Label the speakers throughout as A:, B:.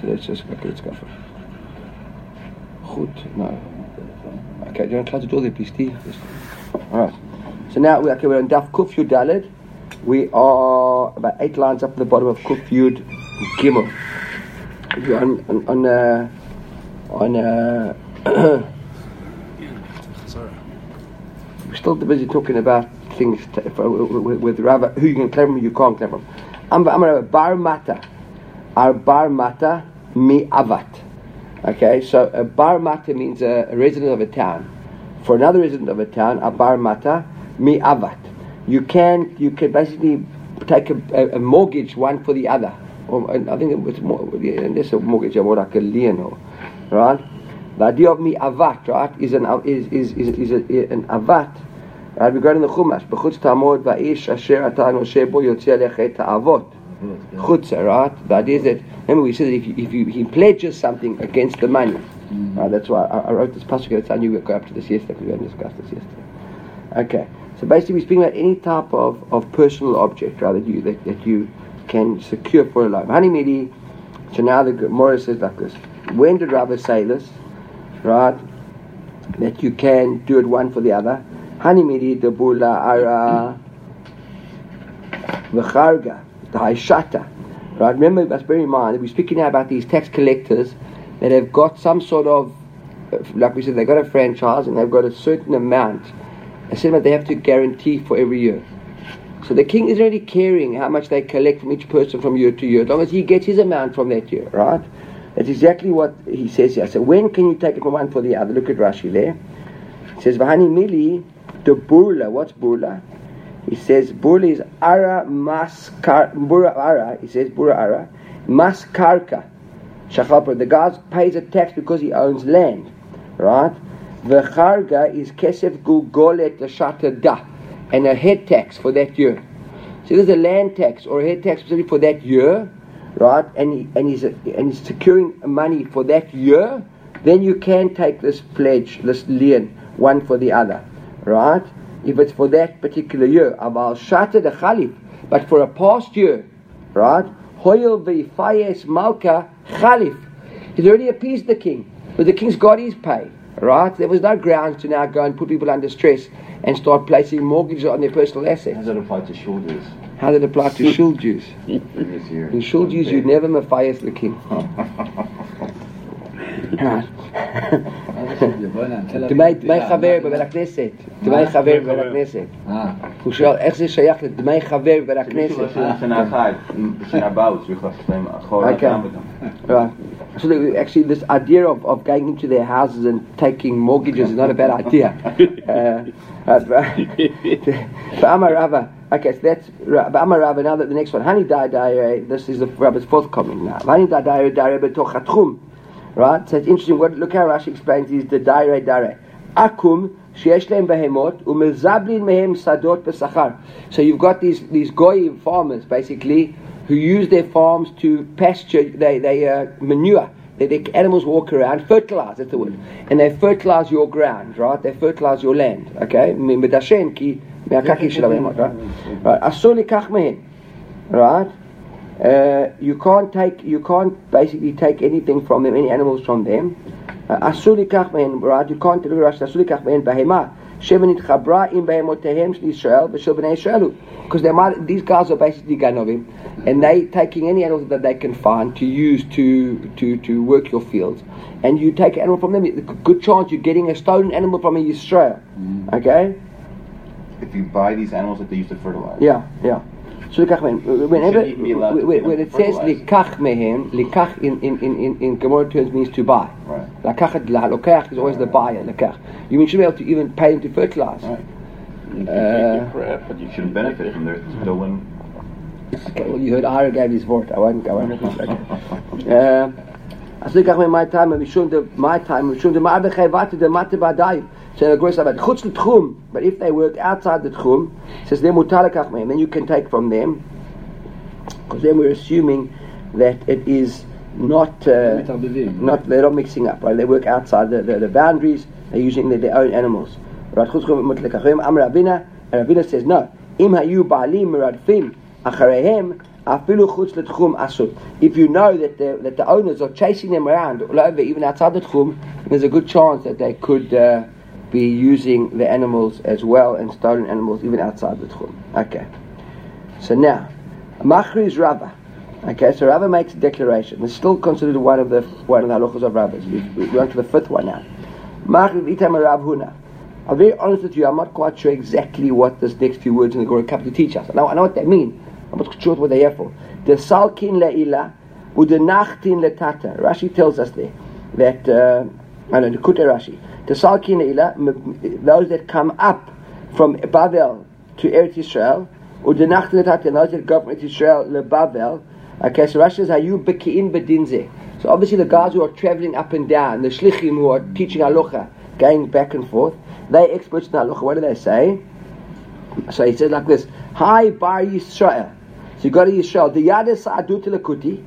A: so let's just okay, let's go for it. Goed, no. Okay, do you want to close the door there, please, Steve? All right. So now we okay, we're on Daf Kuf Yud Daled. We are about eight lines up at the bottom of Kuf Yud Gimel. We're on on on, uh, on uh, we're still busy talking about things to, for, with, with Rav, who you can claim from, who you can't claim from. I'm, I'm a bar mata, our bar mata mi avat. Okay, so a bar mata means a, a, resident of a town. For another resident of a town, a bar mata mi avat. You can you can basically take a, a, mortgage one for the other. Or, I think it was more, less a mortgage, more like a lien, or, right? The idea of mi avat, right, is an is is is, is a, an avat. Right, in the Chumash. B'chutz tamod va'ish asher ata noshe bo yotzei ta'avot. Chutza, right? The idea is that remember we said that if you, if you, he pledges something against the money, mm-hmm. right? That's why I, I wrote this passage. That's I knew we'd go up to this yesterday because we hadn't discussed this yesterday. Okay, so basically we're speaking about any type of, of personal object, right? That you that, that you can secure for a life. Honey So now the Gemara says like this: When did Rabbi say this? right? That you can do it one for the other. Hanimiri the bula ara v'charga the haishata. Right? Remember, must bear in mind that we're speaking now about these tax collectors that have got some sort of, uh, like we said, they've got a franchise and they've got a certain amount, a certain amount they have to guarantee for every year. So the king isn't really caring how much they collect from each person from year to year, as long as he gets his amount from that year, right? That's exactly what he says here. So when can you take it from one for the other? Look at Rashi there. He says, Vahani mili the burla. What's burla? He says burla is ara maskar bura ara. He says bura ara maskarka. Shachapur. The guy pays a tax because he owns land, right? The charga is kesef gugolet da, and a head tax for that year. So there's a land tax or a head tax specifically for that year right, and, he, and, he's, and he's securing money for that year, then you can take this pledge, this lien, one for the other, right? If it's for that particular year, aval shata the khalif, but for a past year, right? Hoyel v'ifayes malka khalif. He's already appeased the king, but the king's got his pay, right? There was no grounds to now go and put people under stress and start placing mortgages on their personal assets.
B: How does it apply to shoulders?
A: How did it apply to shul Jews? In shul Jews, you never mafias the king. דמי חבר בבית הכנסת, דמי חבר בבית הכנסת. הוא שואל איך זה שייך לדמי חבר בבית הכנסת.
B: שנה אחת, בשנה הבאה הוא צריך לעשות להם אחורה גם וגם.
A: So actually, this idea of, of going into their houses and taking mortgages is not a bad idea. uh, Rava, okay, so that's Amar Rava. Now that the next one, Hani Dai Dai, this is the Rabbi's fourth comment now. Hani Dai Dai Dai Betochatchum. Right? So it's interesting. What, look how Rashi explains is the Dai Dai. Akum שיש להם בהמות ומזבלין מהם שדות בשכר. So you've got these, these goyim farmers basically who use their farms to pasture, they, they uh, manure. They, the animals walk around, fertilize, that's the word. And they fertilize your ground, right? They fertilize your land, okay? מדשן כי מהקקי של הבהמות, right? Right, אסור לקח מהן, right? Uh, you can't take, you can't basically take anything from them, any animals from them. אסור לקח מהן, right? You can't, אסור לקח מהן בהמה. שבע נתחברה עם בהמותיהם של ישראל ושל בני ישראל because these guys are basically ganovim and they taking any animal that they can find to use to, to, to work your fields and you take an animal from them good chance you're getting a stolen animal from Israel mm. okay
B: if you buy these animals that they use to fertilize
A: yeah yeah So whenever when it says likach mehem, likach in in in in, in Gemara terms means to buy.
B: Right.
A: Lakach lokach is always the buyer. Lakach. You mean should be able to even pay them to fertilize.
B: Right. Uh, but you shouldn't benefit from their stolen.
A: Okay, well you heard Ara gave his word. I won't. I won't. okay. Uh, אז לקח מהם my time, משום my time, משום דמר בחייבת דמטה בעדיין. So the gross about chutz l'tchum, but if they work outside the tchum, says then you can take from them, because then we're assuming that it is not uh, not they're not mixing up. Right? They work outside the, the, the boundaries. They're using their, their own animals. Right? Ravina says no. Im hayu ba'alim miradfim acharehem If you know that the, that the owners are chasing them around all over, even outside the tchum, there's a good chance that they could uh, be using the animals as well and stolen animals even outside the tchum. Okay. So now, Machri is Rava. Okay, so Rava makes a declaration. It's still considered one of the one of the halachas of Rabbis. We, we went to the fifth one now. Machri itam Rav Huna. I'm very honest with you. I'm not quite sure exactly what this next few words in the Gemara come to teach us. I know, I know what they mean. I'm not sure what they're here for. The salkin le'ila udenachtin letata. Rashi tells us there that uh, Know the Kute Rashi. Le'ila, those that come up from Bavel to Eretz Yisrael, udenachtin letata, those that go from Eretz Yisrael leBavel. Okay, so Rashi says, "Are bekiin bedinze?" So obviously the guys who are traveling up and down, the shlichim who are teaching halacha, going back and forth, they experts in halacha. What do they say? So he says like this: Hi Bar Yisrael. So you go to Yisrael. The Yadis Adu Lakuti.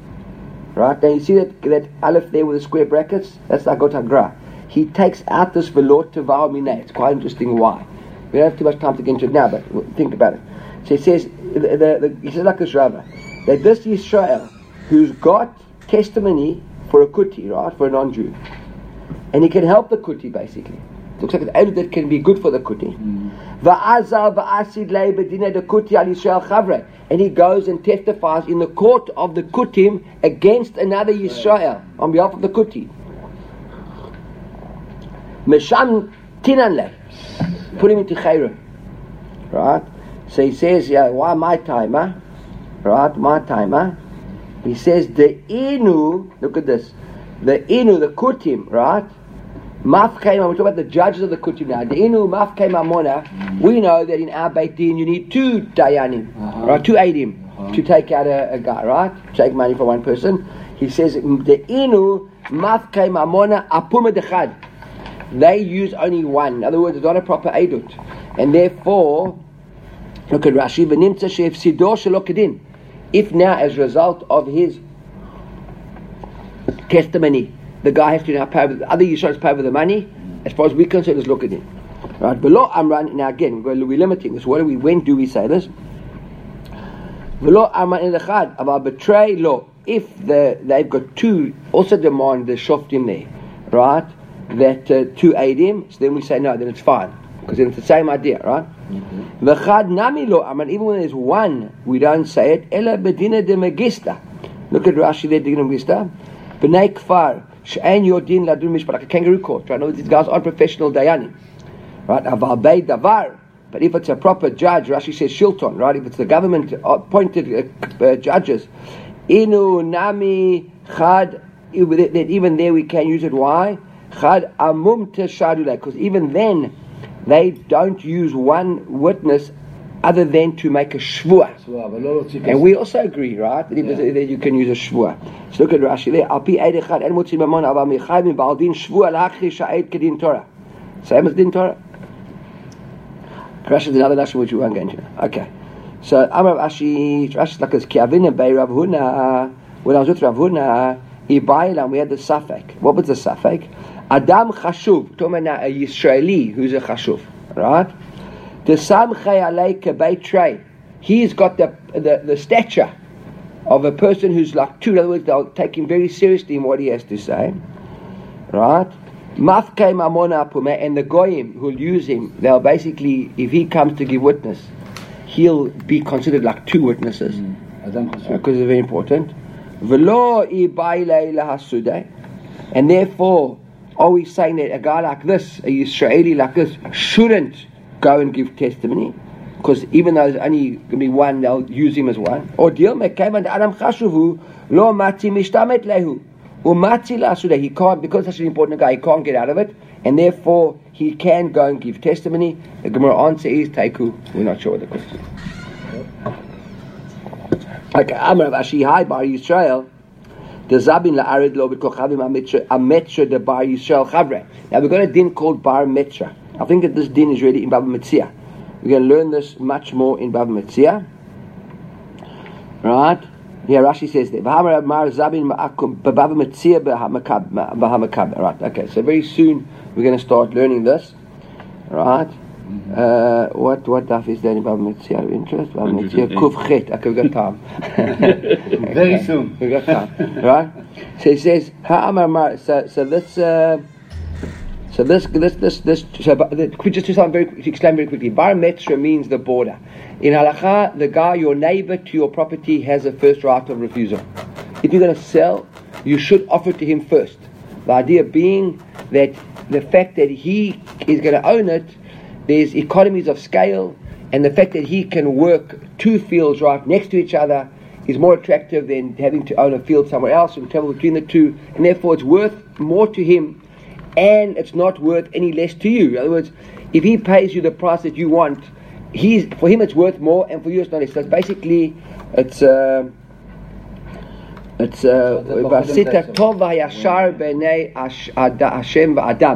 A: Right? Now you see that, that Aleph there with the square brackets? That's Agot Gra. He takes out this velot to Minay. It's quite interesting why. We don't have too much time to get into it now, but think about it. So he says, the, the, the, he says like this Rava, that this Yisrael, who's got testimony for a kuti, right, for a non-Jew, and he can help the kuti basically. Looks like an edit that can be good for the kuti. Hmm. Va'azal va'asid lei bedina de kuti al Yisrael chavre. And he goes and testifies in the court of the kutim against another Yisrael on behalf of the kuti. Mesham tinan le. Put him into chayrim. Right? So he says, yeah, why my timer? Right? My timer. He says, the inu, look at this. The inu, the kutim, right? Mafkei, we're talking about the judges of the Kutim now. Inu Mafkei Mamona, we know that in our Beit Din you need two Dayanim, uh-huh. right? Two Adim uh-huh. to take out a, a, guy, right? Take money for one person. He says, the Inu Mafkei Mamona Apuma Dechad. They use only one. In other words, it's not a proper Edut. And therefore, look at Rashi, V'nimtza she'ef sidor shelokadin. If now, as a result of his testimony, the guy has to now pay, the other Yisrael pay for the money. As far as we're concerned, let's look at it. Right, below Amran, now again, we're, we're limiting this. What do we, when do we say this? Below Amran in the Chad, about betray law. If the, they've got two, also demand the shoftim there, right? That uh, two aid him, so then we say no, then it's fine. Because then it's the same idea, right? Mm-hmm. The Chad nami lo Amran, even when there's one, we don't say it. Ella bedina de magista. Look at Rashi there, Digna Magista. B'nei kfar. She'en yodin ladun mishpat, like a kangaroo court, right? No, these guys aren't professional dayanim, right? Aval bay davar. But if it's a proper judge, Rashi says shilton, right? If it's the government appointed uh, uh, judges, inu nami chad, even there we can use it. Why? Chad amum teshadule, because even then they don't use one witness other than to make a shvua. And we also agree, right, that, yeah. that you can use a shvua. So look at Rashi there. Al pi eid echad en motzim mamon aval michai min ba'al din shvua l'achri sha'ed kedin Torah. Same as din Torah. Rashi is another lesson which we won't get into. Okay. So Amar Rashi, Rashi like as ki avina bei Rav Huna, when I was with Rav Huna, Ibayla, we had the suffix. What was the suffix? Adam Chashuv. Talking about a Yisraeli who's a Chashuv. Right? The samchay. He's got the, the, the stature of a person who's like two. In other words, they'll take him very seriously in what he has to say. Right? Mamona pume, and the goyim who'll use him, they'll basically, if he comes to give witness, he'll be considered like two witnesses. Mm. Because it's very important. And therefore, are we saying that a guy like this, a Israeli like this, shouldn't go and give testimony. Because even though there's only going to be one, they'll use him as one. Or deal mekayman adam chashuvu lo mati mishtamet lehu. Umati lasuda. He can't, because such an important guy, he can't get out of it. And therefore, he can go and give testimony. The Gemara answer is Taiku. We're not sure what the question. Okay, Amar Ashi Hai Bar Yisrael. The Zabin la'arid lo b'kochavim ametra de Bar Yisrael chavre. Now we've got a din called Bar Metra. I think that this din is really in Baba Metzia. We're going to learn this much more in Baba Metzia. Right? Yeah, Rashi says that. Right, okay, so very soon we're going to start learning this. Right? Uh, what what daf is there in Baba Metzia of interest? Baba Metzia. Okay, we've got time.
C: Very soon.
A: we got time, right? So he says. So so this. Uh, so this, this, this, this. So, the, just to, very, to explain very quickly, bar metra means the border. In halacha, the guy, your neighbor to your property, has a first right of refusal. If you're going to sell, you should offer to him first. The idea being that the fact that he is going to own it, there's economies of scale, and the fact that he can work two fields right next to each other is more attractive than having to own a field somewhere else and travel between the two, and therefore it's worth more to him and it's not worth any less to you. In other words, if he pays you the price that you want, he's for him it's worth more, and for you it's not less. So it's basically, it's. Uh, it's uh,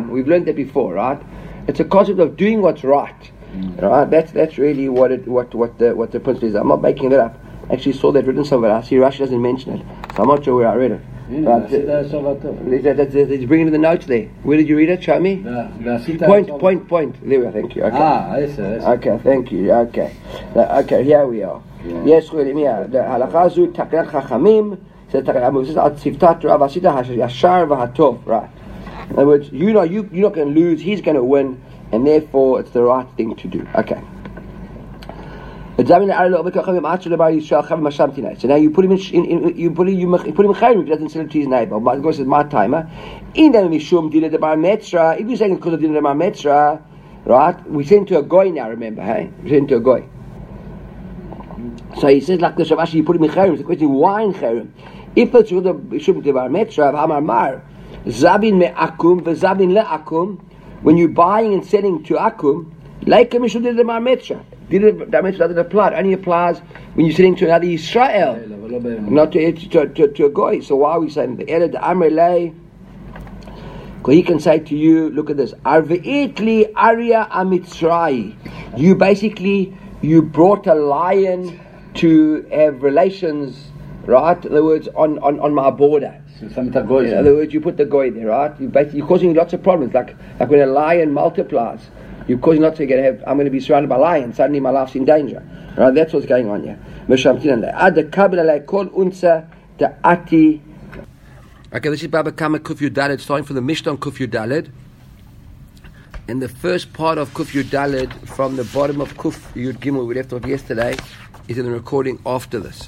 A: We've learned that before, right? It's a concept of doing what's right, mm. right? That's that's really what it what what the what the principle is. I'm not making that up. Actually, saw that written somewhere. I see Rashi doesn't mention it, so I'm not sure where I read it.
C: Right.
A: He's bringing the notes there. Where did you read it? Show me. Point, point, point. There, thank you. Okay.
C: Ah, I see, I see.
A: Okay, thank you. Okay. Okay, here we are. יש ההלכה הזו תקנת חכמים, זה מבוסס על צוותת תורה ועשית הישר והטוב, right. In other words, you know, you, you're not going to lose, he's going to win, and therefore it's the right thing to do. Okay. So now you put him in, in, in you put him you put him in chayim if he doesn't sell it to his neighbor. But of course it's my timer. In the mishum dina de bar metra. If you're saying because of dina de bar metra, right? We send to a goy now. Remember, hey, we send to a goy. So he says like the Shavashi, you put him in chayim. The question why in chayim? If it's with the mishum de bar metra, Hamar Mar, zabin me akum v'zabin le akum. When you're buying and selling to akum, like a mishum de bar metra. That mitzvah doesn't apply. It only applies when you're sitting to another Israel, not to, to, to, to a goy. So why are we saying the Ered Amrele? Because he can say to you, look at this, Arve'itli Arya Amitzrai. You basically you brought a lion to have relations, right? In other words, on, on, on my border.
C: In other
A: words, you put the goy there, right? You basically, you're causing lots of problems. Like like when a lion multiplies, you're causing not to get. Have, I'm going to be surrounded by lions. Suddenly, my life's in danger. Right? That's what's going on here. Okay, this is Baba Kama Kuf Yudalid, starting from the Mishnah Kuf Yudalid. And the first part of Kuf Yudalid, from the bottom of Kuf Yud Gimel, we left off yesterday, is in the recording after this.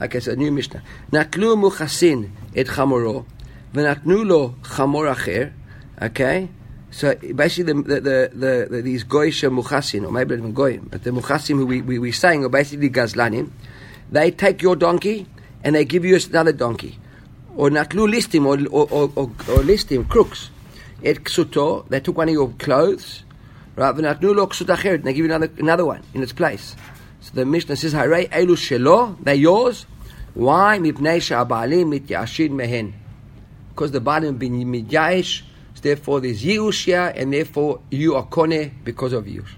A: Okay, so a new Mishnah. Natlu muchasin et chamoro, v'natnu lo chamor acher, okay? So basically, the, the, the, the these goyisha muchasin, or maybe even goyim, but the muchasim who we, we, we saying are basically gazlanim. They take your donkey and they give you another donkey. Or natlu listim, or, or, or, or, listim, crooks. Et ksuto, they took one of your clothes, right? V'natnu lo ksut and they give you another, another one in its place. So the Mishnah says, Harei elu shelo, they're yours. Why? Mipnei mit yashin mehen. Because the balim bin midyash, Therefore, there's Yush here, and therefore you are Kone because of Yush.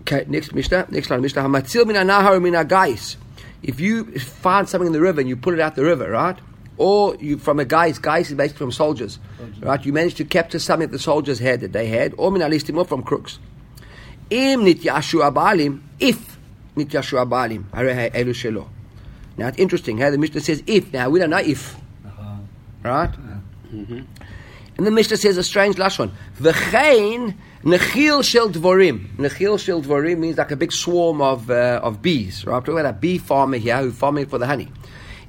A: Okay, next Mishnah, next line, Mishnah. Hamatzil min anahar min agais. If you find something in the river and you pull it out the river, right? Or you from a guy's guys is basically from soldiers, soldiers, right? You managed to capture something that the soldiers had that they had, or min alistim, or from crooks. Im nityashu abalim, if nityashu abalim, elu shelo. Now it's interesting how the Mishnah says if. Now we don't know if, uh-huh. right? Mm-hmm. And the Mishnah says a strange lashon. V'chein nechil shel dvorim. Nechil shel dvorim means like a big swarm of uh, of bees. Right? I'm talking about a bee farmer here who's farming for the honey.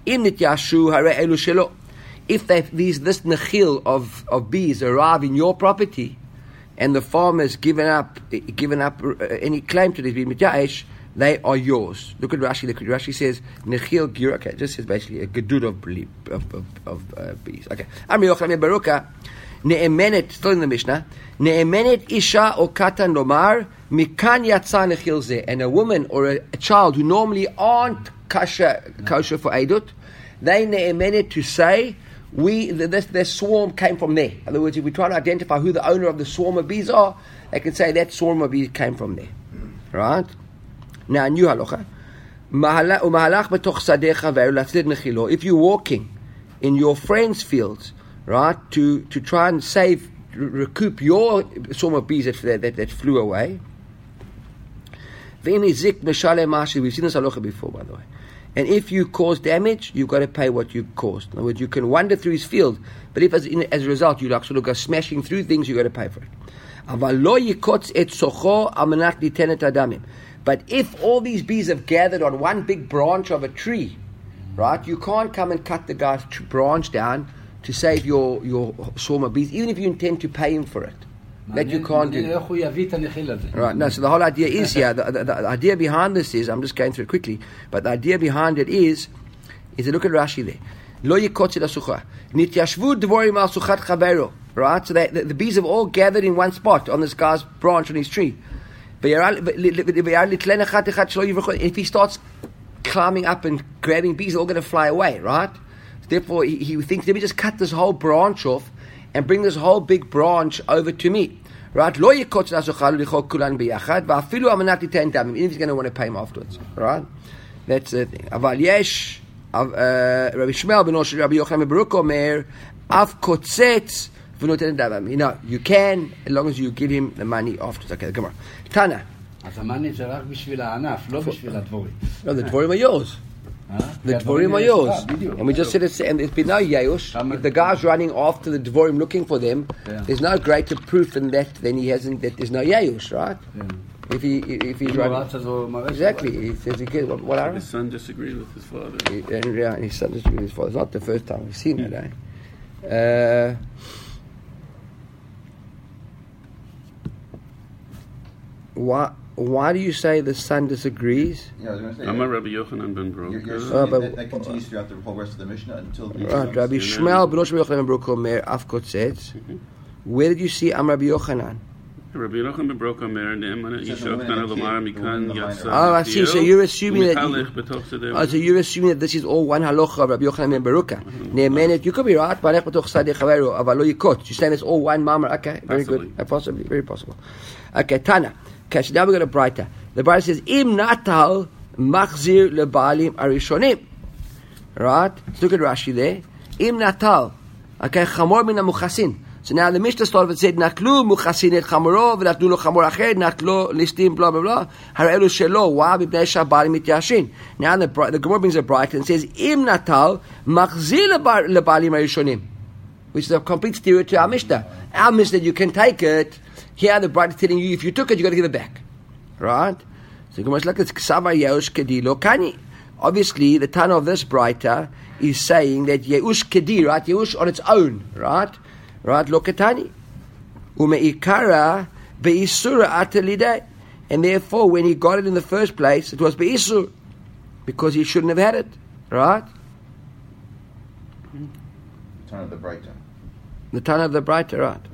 A: Im nityashu hare elu shelo. If they, these this nechil of, of bees arrive in your property, and the farmer's given up given up uh, any claim to this bee mityaesh, they are yours. Look at Rashi. Look at Rashi says nechil gira. Okay, just says basically a gedud of of of, of uh, bees. Okay, Ami Yochanan Baruka ne'emenet. Still in the Mishnah, ne'emenet isha or katan lomar mikan yatzan nechil ze. And a woman or a, a, child who normally aren't kasha kosher for eidut, they ne'emenet to say we this, this swarm came from there. In other words, if we try to identify who the owner of the swarm of bees are, they can say that swarm of bees came from there, right? Now, a new halacha. If you're walking in your friend's fields right? To, to try and save recoup your swarm of bees that, that, that flew away. We've seen this halacha before, by the way. And if you cause damage, you've got to pay what you caused. In other words, you can wander through his field, but if as, in, as a result you actually go smashing through things, you've got to pay for it. But if all these bees have gathered on one big branch of a tree, right, you can't come and cut the guy's branch down to save your, your swarm of bees, even if you intend to pay him for it. That you can't do. Right, no, so the whole idea is here, the, the, the, idea behind this is, I'm just going through it quickly, but the idea behind it is, is a look at Rashi there. Lo yikotzi lasucha. Nityashvu dvorim al suchat chavero. Right? So the, the bees have all gathered in one spot on this guy's branch on his tree. If he starts climbing up and grabbing bees, they're all going to fly away, right? Therefore, he, he thinks, let me just cut this whole branch off and bring this whole big branch over to me. Right? Even if he's going to want to pay him afterwards. Right? That's the thing. Aval yesh, uh, Rabbi Shmuel ben Rabbi Yochanan ben Baruch Omer, av kotzetz, v'noten damim. You know, you can, as long as you give him the money afterwards. Okay, the Gemara. Tana.
C: אז המאני זה רק בשביל הענף, לא בשביל הדבורים.
A: No, the dvorim are yours. The Dvorim are yours. And we just said it's, and there's been no Yeush. If the guy's running after the Dvorim looking for them,
C: Yeah.
A: there's no greater proof than that than he hasn't, that there's no Yeush, right? If he, if he's
C: אם הוא
A: running.
C: רץ אז הוא מראה
A: Exactly. He says he can, what, what are
D: His son disagreed with his father.
A: he, and, yeah, and his son is with his father. It's not the first time we've seen that, eh? Uh, why, why do you say the son disagrees?
B: Yeah, I was going to say.
D: I'm a Rabbi Yochanan ben
B: You're, you're uh,
D: Broka.
A: Oh, but-
B: that, that continues throughout the whole rest of the Mishnah until uh, the
A: Right, Rabbi Shmuel, Benosh Rabbi Yochanan ben Baruch Omer, Af Kotzetz. Where did you see Am Rabbi Yochanan?
D: Rabbi Yochanan ben Broka mer ne'eman
B: Says the
D: yishok
B: woman
D: kana
B: in the
D: lomar
B: kid, the
D: mikan yatsa.
A: Oh, I see. So you're assuming that you-
D: U'michalech betoch sedem.
A: Oh, so you're assuming that this is all one halacha of Rabbi Yochanan ben Baruka. Mm-hmm. Ne'emenet, you could be right, but betoch sadeh chaveru, aval lo yikot. You're saying it's all one mamar. Okay, very
D: Possibly.
A: good. Uh, possibly, very possible. Okay, Tana. Okay, so now we're going to brighter. The brighter says, Im natal machzir lebalim arishonim. Right? Let's look at Rashi there. Im natal. Okay, chamor min muchasin. So now the Mishnah started and said, Naklu muchasin et chamoro, v'natnu lo chamor acher, natlo listim, blah, blah, blah. Harelu shelo, why? B'bnei shabalim mityashin. Now the, the Gemara brings a bright and says, Im natal machzir lebalim arishonim. Which is a complete stereo to our Mishnah. Our Mishnah, you can take it. Here the bright is telling you, if you took it, you got to give it back. Right? So the is like, it's Ksava Yeush Kedilo Kani. Obviously, the Tana of this brighter is saying that Yeush Kedi, right? Yeush on its own, right? Right? Lokatani. Umeikara Beisura Atalide. And therefore, when he got it in the first place, it was Beisur. Because he shouldn't have had it. Right?
B: Turn of the brighter.
A: The Tana of the brighter, right?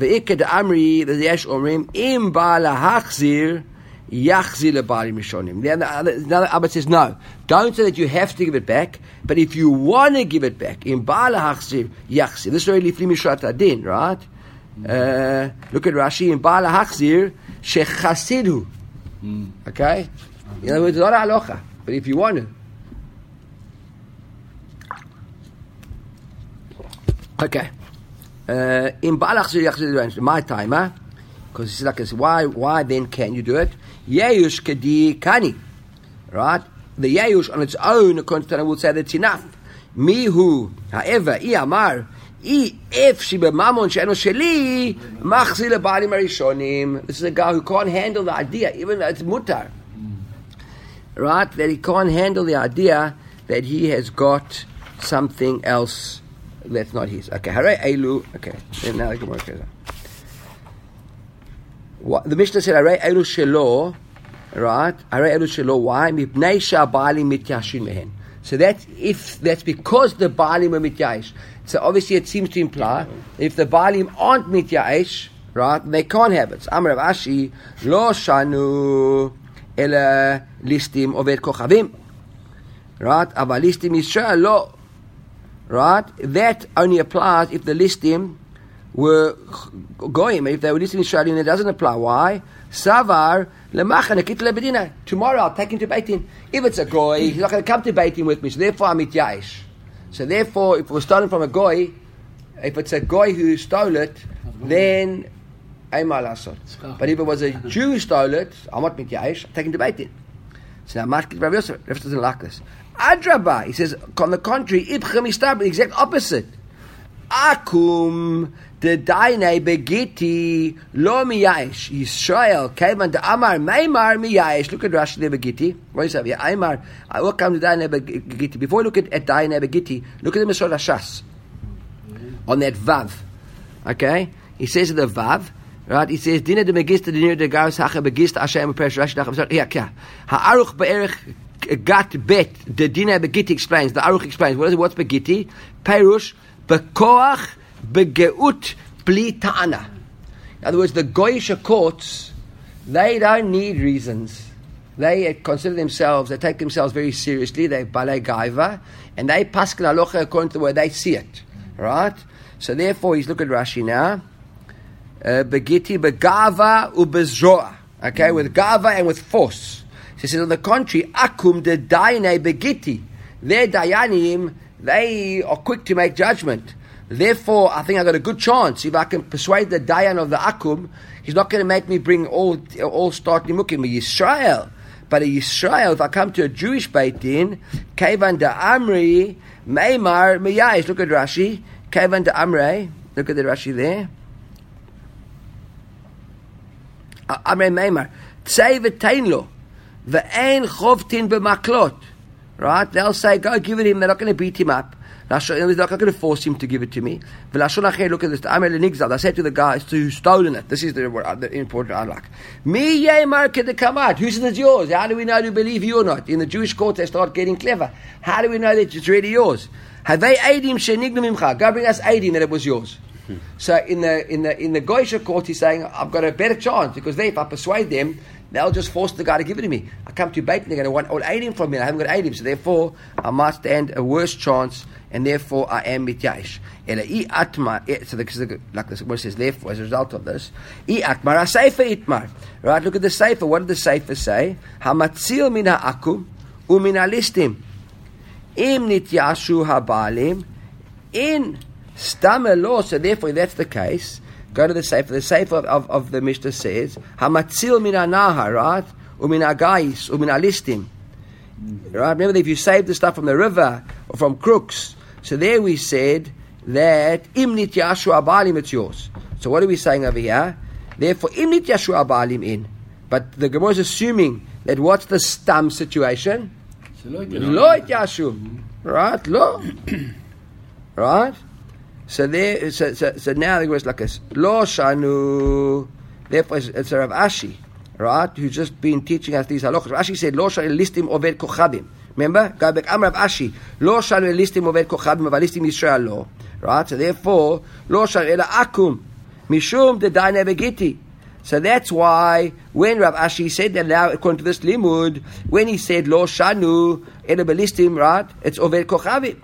A: Ve'iked Amri, the Yesh Omrim, Im Ba'ala Hachzir, Yachzir leBalim Rishonim. Then the other, another Abba says, no, don't say that you have to give it back, but if you want to give it back, Im Ba'ala Hachzir, Yachzir. This is already Lifli Mishrat Adin, right? Uh, look at Rashi, Im Ba'ala Hachzir, Shechasidhu. Okay? In other words, not a halacha, but if you want to. Okay. Uh, in Yachzir my time, huh? Because it's like, why, why then can you do it? Yeush Kedi Kani. Right? The Yeush on its own, according to would say that's enough. Mihu, however, I Amar, I if she mamon she'eno sheli, machzi lebalim arishonim. This is a guy who can't handle the idea, even though it's mutar. Right? That he can't handle the idea that he has got something else that's not his. Okay, hare elu. Okay, then now the Gemara goes on. What, the Mishnah said, hare elu shelo, right? Hare elu shelo, why? Mipnei sha'balim mityashin mehen. So that's if that's because the balim are mityash. So obviously it seems to imply if the balim aren't mityash, right, they can't have it. Amr Ashi, lo shanu ela listim oved kochavim. Right? Aval listim Yisrael lo. Right? That only applies if the listim were goyim. If they were listim Israelim, it doesn't apply. Why? Savar lebedina. Tomorrow I'll take him to Beitin. If it's a goy, he's not going to come to Beitin with me. So therefore I'm mityayish. So therefore, if we're stolen from a goy, if it's a goy who stole it, then. But if it was a Jew who stole it, I'm not mit Ya'ish, I'm taking the bait in. So now Mashkit Rav Yosef, Rav doesn't like this. Adraba, he says, on the contrary, Ibchem Istab, the exact opposite. Akum the daine begiti lo miyash Yisrael kevan the amar meimar miyash. Look at Rashi there begiti. What is that? Yeah, Aimar. I will come to daine begiti. Before we look at, at daine begiti, look at the Mishnah Shas on that vav. Okay, he says the vav. Right, he says, "Dina de megista dinir de gaus hacha begista Hashem peresh Rashi nacham." Yeah, yeah. Ha'aruch be'erich gat bet. The Dina begiti explains. The Aruch explains. What is it? What's begiti? Perush bekoach begeut bli ta'ana. In other words, the goyish courts, they don't need reasons. They consider themselves, they take themselves very seriously. They balei gaiva, and they paskin alocha according to the way they see it. Right? So therefore, he's look at Rashi now. Uh, Begiti begava ubezroa. Okay, with gava and with force. So he says, on the contrary, akum de daine begiti. Their dayanim, they are quick to make judgment. Therefore, I think I got a good chance if I can persuade the dayan of the akum. He's not going to make me bring all all start nimukim Yisrael. But a Yisrael, if I come to a Jewish Beit Din, Kevan da Amri, Meimar, Miyayish. Look at Rashi. Kevan da Amri. Look at the Rashi there. Amre Meimar. Tsei v'tein lo. V'ein chovtin. Right? They'll say, go give it him. They're not going to beat him up. They're not going to force him to give it to me. Look at this. Amre lenigzal. I said to the guys who stolen it. This is the, the important unlock. Mi yemar kedekamat. Who says it's yours? How do we know to believe you or not? In the Jewish court, they start getting clever. How do we know that it's really yours? Have they aidim shenignu mimcha? Go bring us aidim that it was yours. So in the in the in the Goisha court, he's saying, I've got a better chance because they, if I persuade them, they'll just force the guy to give it to me. I come to Beit and they're going to want all aid him from me. I haven't got aid him, so therefore I must stand a worse chance, and therefore I am mityash. Ela i atma. eh, So the, like this, what says, therefore, as a result of this, i atmar itmar. Right? Look at the sefer. What did the sefer say? Hamatzil min ha'akum umin alistim. Im nityashu habalim in Stame law, so therefore that's the case. Go to the Sefer. The safe of, of, of the Mishnah says, Hamatzil mina naharat uminagai uminalistim. Right? Remember, if you save the stuff from the river or from crooks, so there we said that imnit yashua abalim it's yours. So what are we saying over here? Therefore, imnit yashua abalim in. But the Gemara is assuming that what's the stam situation? Loit yashu. Right? Lo. right? So there, so, so, so now the was like a lo shanu. Therefore, it's, it's Rav Ashi, right? Who's just been teaching us these halachos. Rav Ashi said lo shanu listim over kochadim. Remember, go back. Am Rav Ashi lo shanu listim over kochadim, but listim Yisrael lo. Right. So therefore, lo shanu ela akum mishum the dinevegiti. So that's why when Rav Ashi said that now, according to this limud, when he said lo shanu ela belistim, right? It's over kochadim.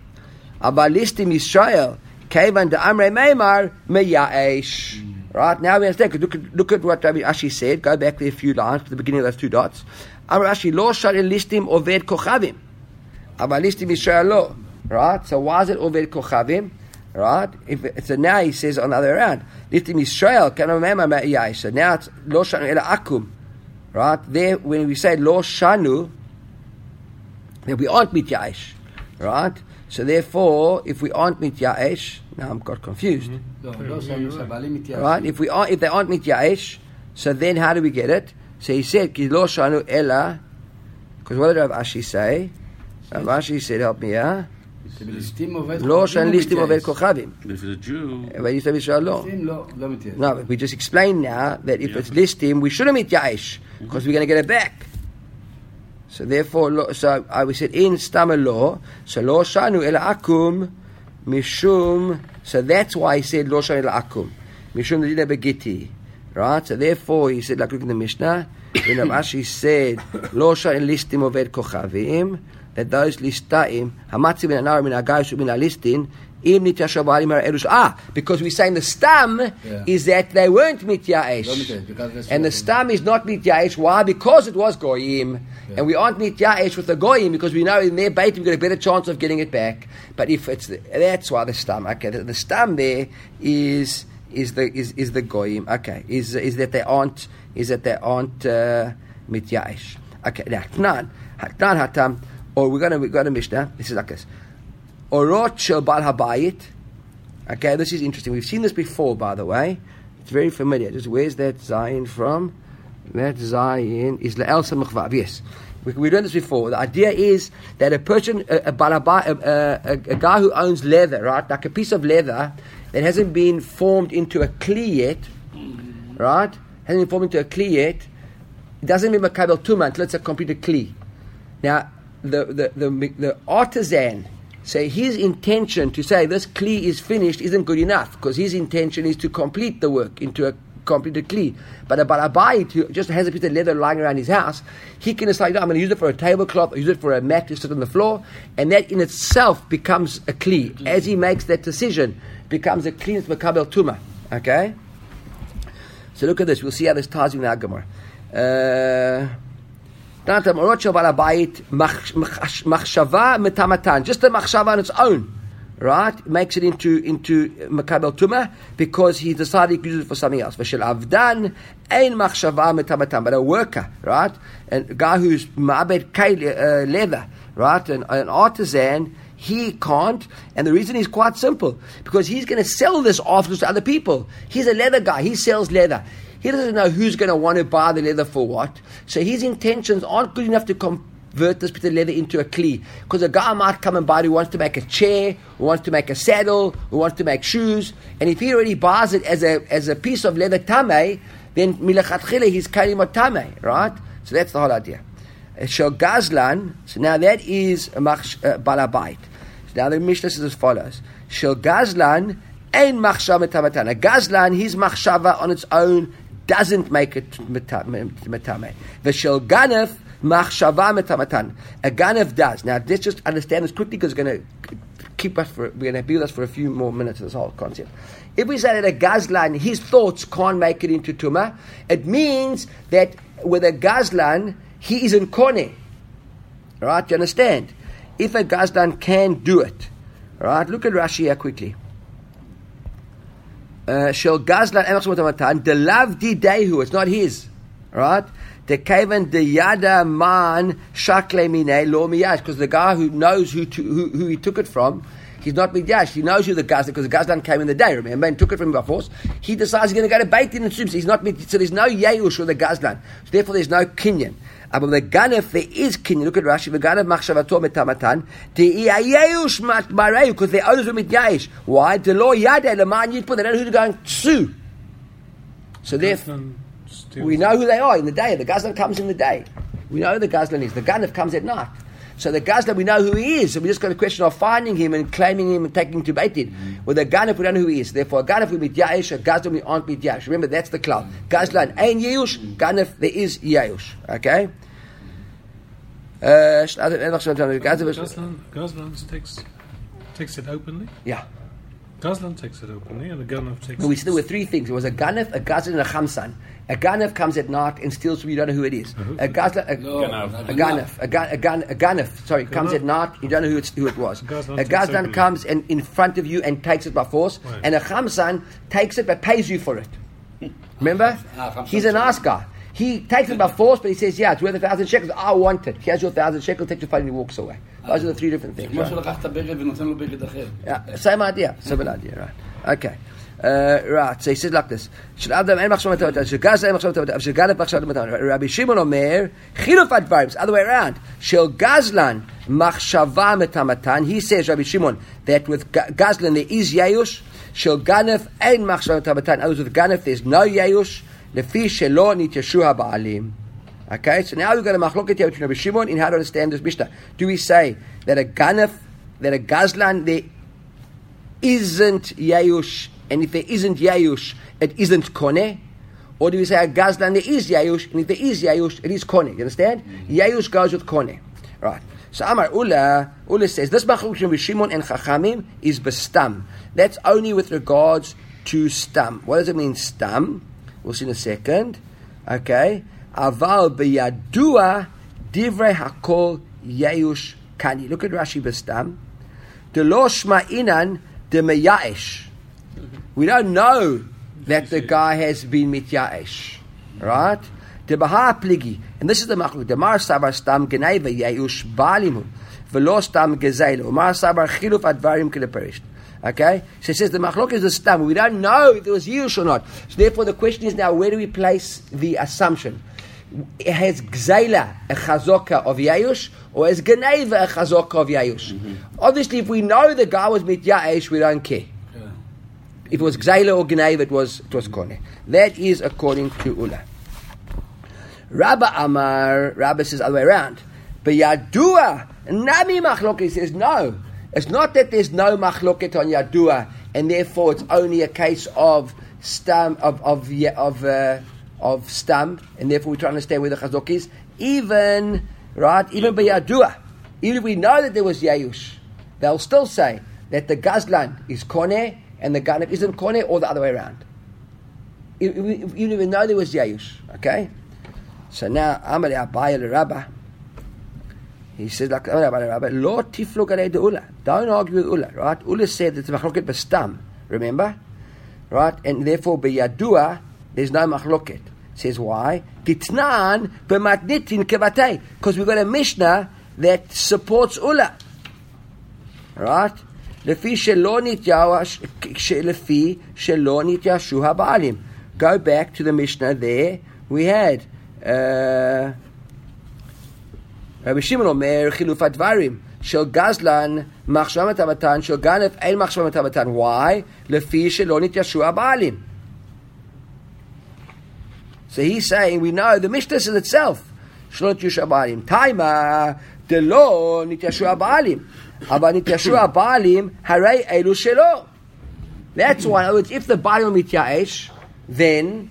A: Abalistim Israel kevan de amre meimar meyaesh. Right now we understand. Look look at what Rabbi Ashi said. Go back there a few lines to the beginning of those two dots. Amr Ashi lo shal listim over kochavim. Aber listim Israel lo. Right? So why is it over kochavim? Right? If so now he says on the other hand, listim Israel can remember me'iyai. So now it's lo shanu ela akum. Right? There, when we say lo shanu, then we aren't mitya'ish. Right? So therefore, if we aren't mitya'ish, now I'm got confused.
C: לא, לא שם שהבעלים מתייאש.
A: Right? If we are, if they aren't mitya'ish, so then how do we get it? So he said, ki lo shanu ela, because what did Rav Ashi say? Rav Ashi said, help me, huh?
C: בליסטים עובד
A: לא
C: כוכבים
A: שאני
C: הוא
A: ליסטים עובד
C: מתייאש.
A: כוכבים.
D: If it's a Jew,
A: אבל ליסטים ישראל לא.
C: ליסטים לא, לא מתייאש.
A: No, but we just explained now that if it's listim, we shouldn't meet Ya'ish because we're going to get it back. So therefore, so I we said in stammer so lo shanu el akum mishum. So that's why he said lo shanu el akum mishum the begiti, right? So therefore, he said like look in the Mishnah. When Rashi said lo shanu listim oved kochavim, that those listaim hamatzim min anar min agayus min alistin im erush. Ah, because we say in the stam
C: yeah.
A: is that they weren't mityaesh, and the stam is not mityaesh. Why? Because it was goyim, yeah. and we aren't mityaesh with the goyim because we know in their bait we get a better chance of getting it back. But if it's the, that's why the stam. Okay, the, the stam there is is the is, is the goyim. Okay, is is that they aren't is that they aren't uh, mityaesh. Okay, now hatam, or we're gonna we're gonna mishnah. This is like this. Orot shel bal habayit. Okay, this is interesting. We've seen this before, by the way. It's very familiar. Just where's that Zion from? That Zion is La'el Samachvav. Yes. We, we've done this before. The idea is that a person, a, a, a, a, a guy who owns leather, right, like a piece of leather that hasn't been formed into a kli yet, right, hasn't been formed into a kli yet, it doesn't mean makabel tuma until it's a completed kli. Now, the, the, the, the artisan, say his intention to say this kli is finished isn't good enough because his intention is to complete the work into a completed kli. But a balabayit who just has a piece of leather lying around his house, he can decide, no, I'm going to use it for a tablecloth, use it for a mat to sit on the floor, and that in itself becomes a kli. As he makes that decision, becomes a kli makabel tuma. Okay? So look at this. We'll see how this ties in our Gemara. Uh, just the machshava on its own, right, makes it into into makabel tuma because he decided to use it for something else. V'shel avdan ein machshava metamatan, but a worker, right, and a guy who's ma'abed uh, leather, right, an, an artisan. He can't, and the reason is quite simple because he's going to sell this afterwards to other people. He's a leather guy; he sells leather. He doesn't know who's going to want to buy the leather for what. So his intentions aren't good enough to convert this bit of leather into a kli. Because a guy might come and buy it who wants to make a chair, who wants to make a saddle, who wants to make shoes. And if he already buys it as a, as a piece of leather tameh, then milachatchile he's kalimot tameh, right? So that's the whole idea. Shel gazlan, so now that is a uh, balabait. Now the Mishnah says as follows. Shel gazlan, ein machshava tamatan. A gazlan, his machshava on its own doesn't make it metame. V'shel ganef machshava metamatan. A ganef does. Now let's just understand this quickly because it's going to keep us for we're going to be with us for a few more minutes. This whole concept. If we say that a gazlan, his thoughts can't make it into tuma, it means that with a gazlan, he is in kone. Right? You understand? If a gazlan can do it, right? Look at Rashi here quickly. Shel Gazlan Emach Matan, the Lavdi Dehu, it's not his, right? The Kavan the Yada Man Shakle Mine Lo Miyash, because the guy who knows who, to, who, who he took it from, he's not Miyash, he knows who the Gazlan, because the Gazlan came in the day, remember, and took it from him by force. He decides he's going to go to Beit Din and Subs, he's not, so there's no Yeush with the Gazlan, so therefore there's no Kinyan. The ganef there is kinyan. Look at Rashi. The ganef machshavato metamatan. The iyayush matmareu because the others were mit yayish. Why? The law yade leman yitput. They don't know who they're going to. So therefore, we know who they are in the day. The gazlan comes in the day. We know who the gazlan is. The ganef comes at night. So the gazlan, we know who he is. So we just got a question of finding him and claiming him and taking him to Beit Din.
B: Mm-hmm.
A: With a ganef, we don't know who he is. Therefore, a ganef we mit yayish, a gazlan we aren't mit yayish. Remember, that's the cloud. Gazlan ain't yayush, ganef there is yayush. Okay. Uh,
E: Gazlan, Gazlan takes takes it openly.
A: yeah.
E: Gazlan takes it openly, and the Ganef takes.
A: We
E: it.
A: still with three things. It was a ganef, a gazlan, and a chamsan. A ganef comes at night and steals from you. don't know who it is. A gazlan, a,
C: No,
E: Ganef.
A: a ganef, a, gan, a, gan, a ganef, sorry, comes at night. You don't know who, it's, who it was.
E: Gazlan
A: a
E: takes
A: gazlan comes and in front of you and takes it by force,
E: Right.
A: and a chamsan takes it but pays you for it. Remember?
C: Ah.
A: He's a nice guy. He takes it by force, but he says, yeah, it's worth a thousand shekels. I want it. He has your thousand shekels, takes your fight, and he walks away. Those are the three different things. Right? Yeah, same idea, similar idea, right? Okay. Uh, right, so he says like this. Rabbi Shimon Omer, Chiluf Advarim, other way around. shall Gazlan, Machshava Metamatan. He says, Rabbi Shimon, that with Gazlan there is Yayush. Shall Ganef, and Machshava Metamatan. Others with Ganef, there's no Yayush. Lefi shelo nityashu ba'alim. Okay, so now we've got a machloket here between Rabbi Shimon and how to understand this Mishnah. Do we say that a ganef, that a gazlan, there isn't yayush, and if there isn't yayush, it isn't koneh? Or do we say a gazlan there is yayush, and if there is yayush, it is kone. You understand? Mm-hmm. Yayush goes with kone. Right. So Amar Ula, Ula says this machlokes with Shimon and Chachamim is bestam. That's only with regards to stam. What does it mean stam? We'll see in a second. Okay. Aval beyadua divrei hakol Yayush kani. Look at Rashi Bestam. The lo shma'inan de meya'ish. We don't know that the guy has been mityaesh. Right? The Baha Pligi, and this is the machlok. The Mar Sabar Stam Geneva Yeush Balimu, Velo Stam Gezeilu, Mar Sabar Chiluf Advarim Kileperisht. Okay? So it says the machlok is the stam. We don't know if it was Yush or not. So therefore the question is now, where do we place the assumption? It Has Gzeila a chazoka of Yayush or has Geneva a chazoka of Yayush? Mm-hmm. Obviously, if we know the guy was mityaesh, we don't care. If it was Gzeila or Geneva, it was, it was Kone. That is according to Ula. Rabba Amar, Rabba says all the other way around. But Yadua, Nami Machloket says no. It's not that there's no Machloket on Yadua, and therefore it's only a case of stam of of of uh, of stam, and therefore we try to understand where the chazok is. Even right, even by Yadua, even if we know that there was Yayush, they'll still say that the Gazlan is Kone and the Ganef isn't Kone, or the other way around. Even if we know there was Yayush, okay. So now, Abaye the Rabbah. He says, like Amar Abayah the Rabbah, Lo tiflo garei de Ula. Don't argue with Ula, right? Ula said that it's machloket bestam, remember? Right? And therefore, beyadua, there's no machloket. Says why? Titnan b'matnitin kevatei. Because we've got a Mishnah that supports Ula. Right? לפי שלא נתייאש, לפי שלא נתייאשו הבעלים. Go back to the Mishnah there. We had uh, רבי שמעון אומר חילוף הדברים של גזלן מחשבה מתמתן, של גנב אין מחשבה מתמתן. Why? לפי שלא נתיישו הבעלים. So he's saying, we know the Mishnah says itself, שלא נתיישו הבעלים. תימה דלא נתיישו הבעלים. אבל נתיישו הבעלים, הרי אלו שלא. That's why, in other words, if the Baal מתייאש, then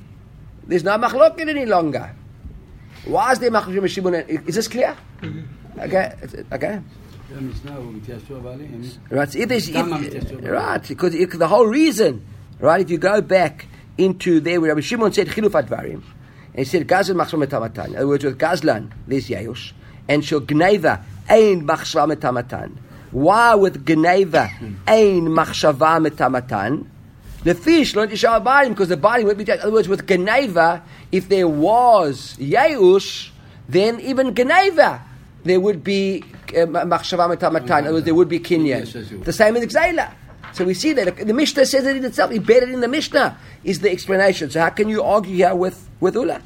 A: there's no machloket any longer. Why mm-hmm. is there machloket Shimon? Is this clear? Okay, okay. Right, so if there's, if, right, because if, the whole reason, right, if you go back into there where Rabbi Shimon said chiluf advarim, and he said gazlan machshva metamatan. In other words, with gazlan there's yayush, and shel gneva ein machshva metamatan. Why with gneva ein machshava metamatan? The fish learned Isha Barim because the body would be. In other words, with Geneva, if there was Yeush, then even Geneva, there would be Machshava uh. In other words, there would be Kinyan. The same as Xayla. So we see that the Mishnah says it in itself. Embedded in the Mishnah is the explanation. So how can you argue here with with Ula?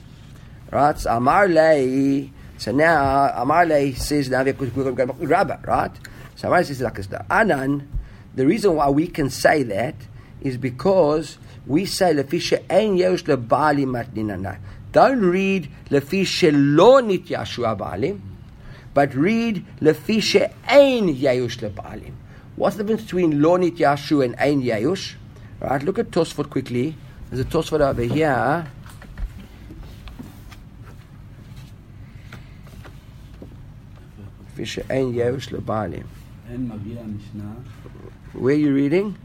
A: Right? So Amar Lei. So now Amar Lei says now we're going to with Right? So Amar says like this. Anan. The reason why we can say that is because we say lefisha ein yesh lebali matninana. Don't read lefisha lo nityashu abalim, but read lefisha ein yesh lebalim. What's the difference between lo nityashu and ein yesh? Right, look at Tosfot quickly. There's a Tosfot over here. Lefisha ein lebalim. Where are you reading?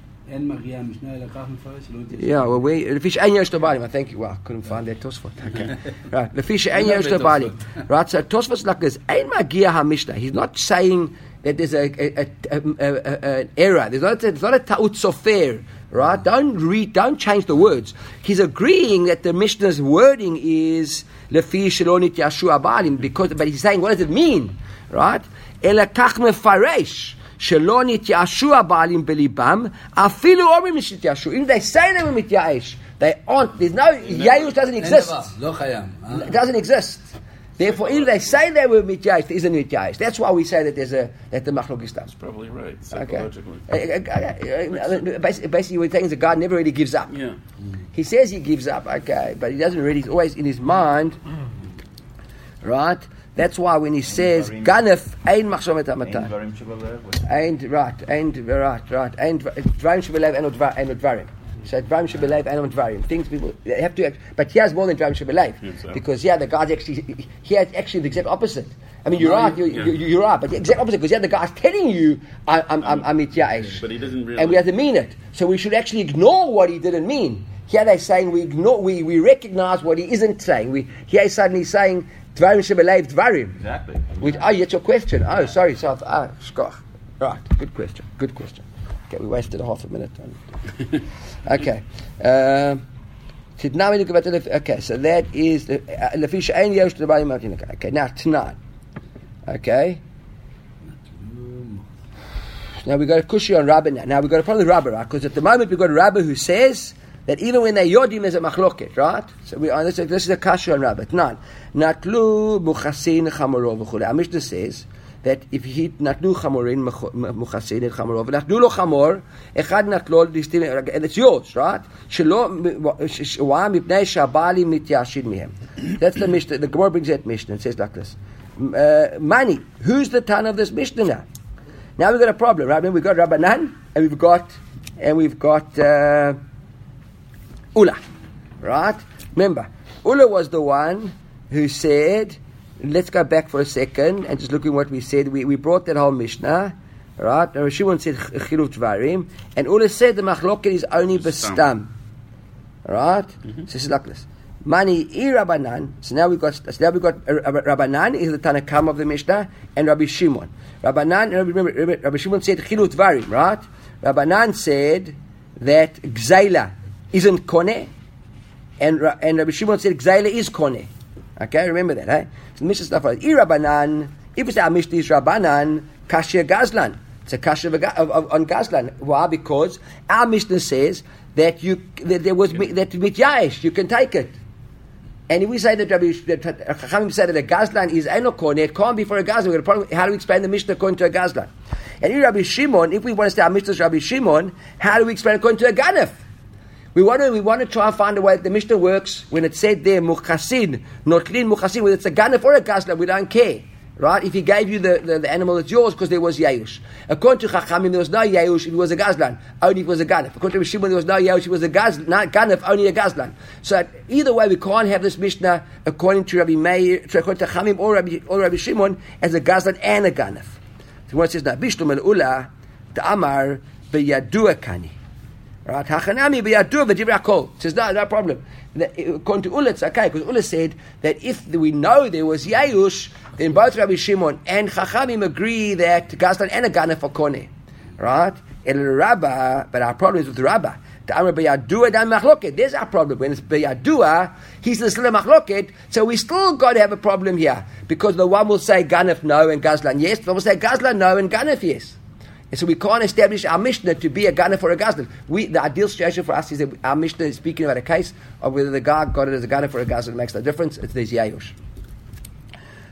A: Yeah, well, we the fish and yesh I thank you. Wow, I couldn't find that Tosfot. Okay, right. The fish and yesh Right. So Tosfot's like this. Ein magia ha-mishnah. He's not saying that there's a, a, a, a, an error. There's not. There's not a ta'ut sofer. Right. Don't read. Don't change the words. He's agreeing that the mishnah's wording is lefi shalonit yashu abalim because, but he's saying what does it mean? Right. Elakach mefaresh. שלא נתייאשו הבעלים בליבם, אפילו אומרים שנתייאשו. אם they say they were מתייאש, they aren't, there's no, ייאוש doesn't exist.
C: לא קיים.
A: It doesn't exist. Therefore, if they say they were mityayish, there isn't mityayish. That's why we say that there's a that the machlok is done.
D: That's probably right, psychologically.
A: Okay. Basically, what we're saying is the God never really gives up.
D: Yeah.
A: He says he gives up, okay, but he doesn't really. He's always in his mind, right? That's why when he says ganef ein machshavet amatan, ein right, ein right, right, ein dvarim shebelev ein ein dvarim. So dvarim shebelev ein dvarim. Things people they have to, but he has more than dvarim shebelev because yeah, the guy's actually he has actually the exact opposite. I mean, you're
D: No,
A: right,
D: you-
A: you,
D: yeah.
A: you, you're right, but the exact opposite because yeah, the guy's telling you I, I'm I'm I'm mitya'ish.
D: But he doesn't really.
A: and we have to mean it. So we should actually ignore what he didn't mean. Here they're saying we ignore, we, we recognize what he isn't saying. We here he's suddenly saying dvarim shebelev dvarim.
B: Exactly.
A: Which, oh, it's your question. Oh, sorry, so ah, shkoch. Right, good question. Good question. Okay, we wasted a half a minute. On okay. Um Okay, so that is the fish ain't yosh the Okay, now tonight. Okay. Now we got a kushi on Rabbi now. Now we got a problem with Rabbi, right? Because at the moment we've got a Rabbi who says that even when they yodim there's a machloket, right? So we this, this is a kasha on Rabbi. Not natlu muchasin chamorov v'chule. Our Mishnah says that if he natlu chamorin muchasin chamorov, natlu lo chamor, echad natlo listim, and it's yours, right? Shelo why mipnei shabali mityashid mihem. That's the Mishnah. The Gemara brings that Mishnah. It says like this. Uh, money. Who's the ton of this Mishnah now? Now we've got a problem, right? We've got Rabbanan and we've got and we've got uh, Ula, right? Remember, Ula was the one who said, let's go back for a second and just look at what we said. We, we brought that whole Mishnah, right? And Shimon said Chiluv Dvarim, and Ula said the Machloket is only Bestam, right? Mm-hmm. So it's like this. Mani i Rabbanan. So now we got so now we got uh, Rabbanan is the Tanakam of the Mishnah and Rabbi Shimon. Rabbanan, remember, Rabbi Shimon said chilut varim, right? Rabbanan said that Gzaila isn't kone, and and Rabbi Shimon said Gzaila is kone. Okay, remember that, eh? So the Mishnah stuff like Rabbanan. If it's our Mishnah is Rabbanan, Kashia Gazlan. It's a kasha on Gazlan. Why? Because our Mishnah says that you that there was that mityayish, you can take it. And if we say that Rabbi Chachamim said that a Gazlan is Enokon, it can't be for a Gazlan. How do we explain the Mishnah according to a Gazlan? And in Rabbi Shimon, if we want to say our Mishnah is Rabbi Shimon, how do we explain according to a Ganef? We want to we want to try and find a way that the Mishnah works when it said there Muchasin, not clean Muchasin, whether it's a Ganef or a Gazlan, we don't care. Right? If he gave you the, the, the animal, it's yours because there was Yayush. According to Chachamim, there was no Yayush if it was a Gazlan. Only if it was a Ganef. According to Shimon, there was no Yayush if it was a Gaz, not Ganef, only a Gazlan. So either way, we can't have this Mishnah according to Rabbi Meir, according to Chachamim or Rabbi, or Rabbi Shimon, as a Gazlan and a Ganef. So what says now, Bishtum el Ula, the Amar, Beyadua Kani. Right? Hachanami b'yadu v'divra Says no, no problem. According to Ula, it's okay because Ula said that if we know there was Yayush, then both Rabbi Shimon and Chachamim agree that Gazlan and a Ganef for Kone. Right? El Rabba, but our problem is with Rabba. There's our problem. When it's b'yadua, he's the still machloket. So we still got to have a problem here because the one will say Ganef no and Gazlan yes. The one will say Gazlan no and Ganef yes. And so we can't establish our Mishnah to be a Ganef for a Gazlan. We, the ideal situation for us is that our Mishnah is speaking about a case of whether the guy got it as a Ganef for a Gazlan. It makes no difference. It's there's Yayosh.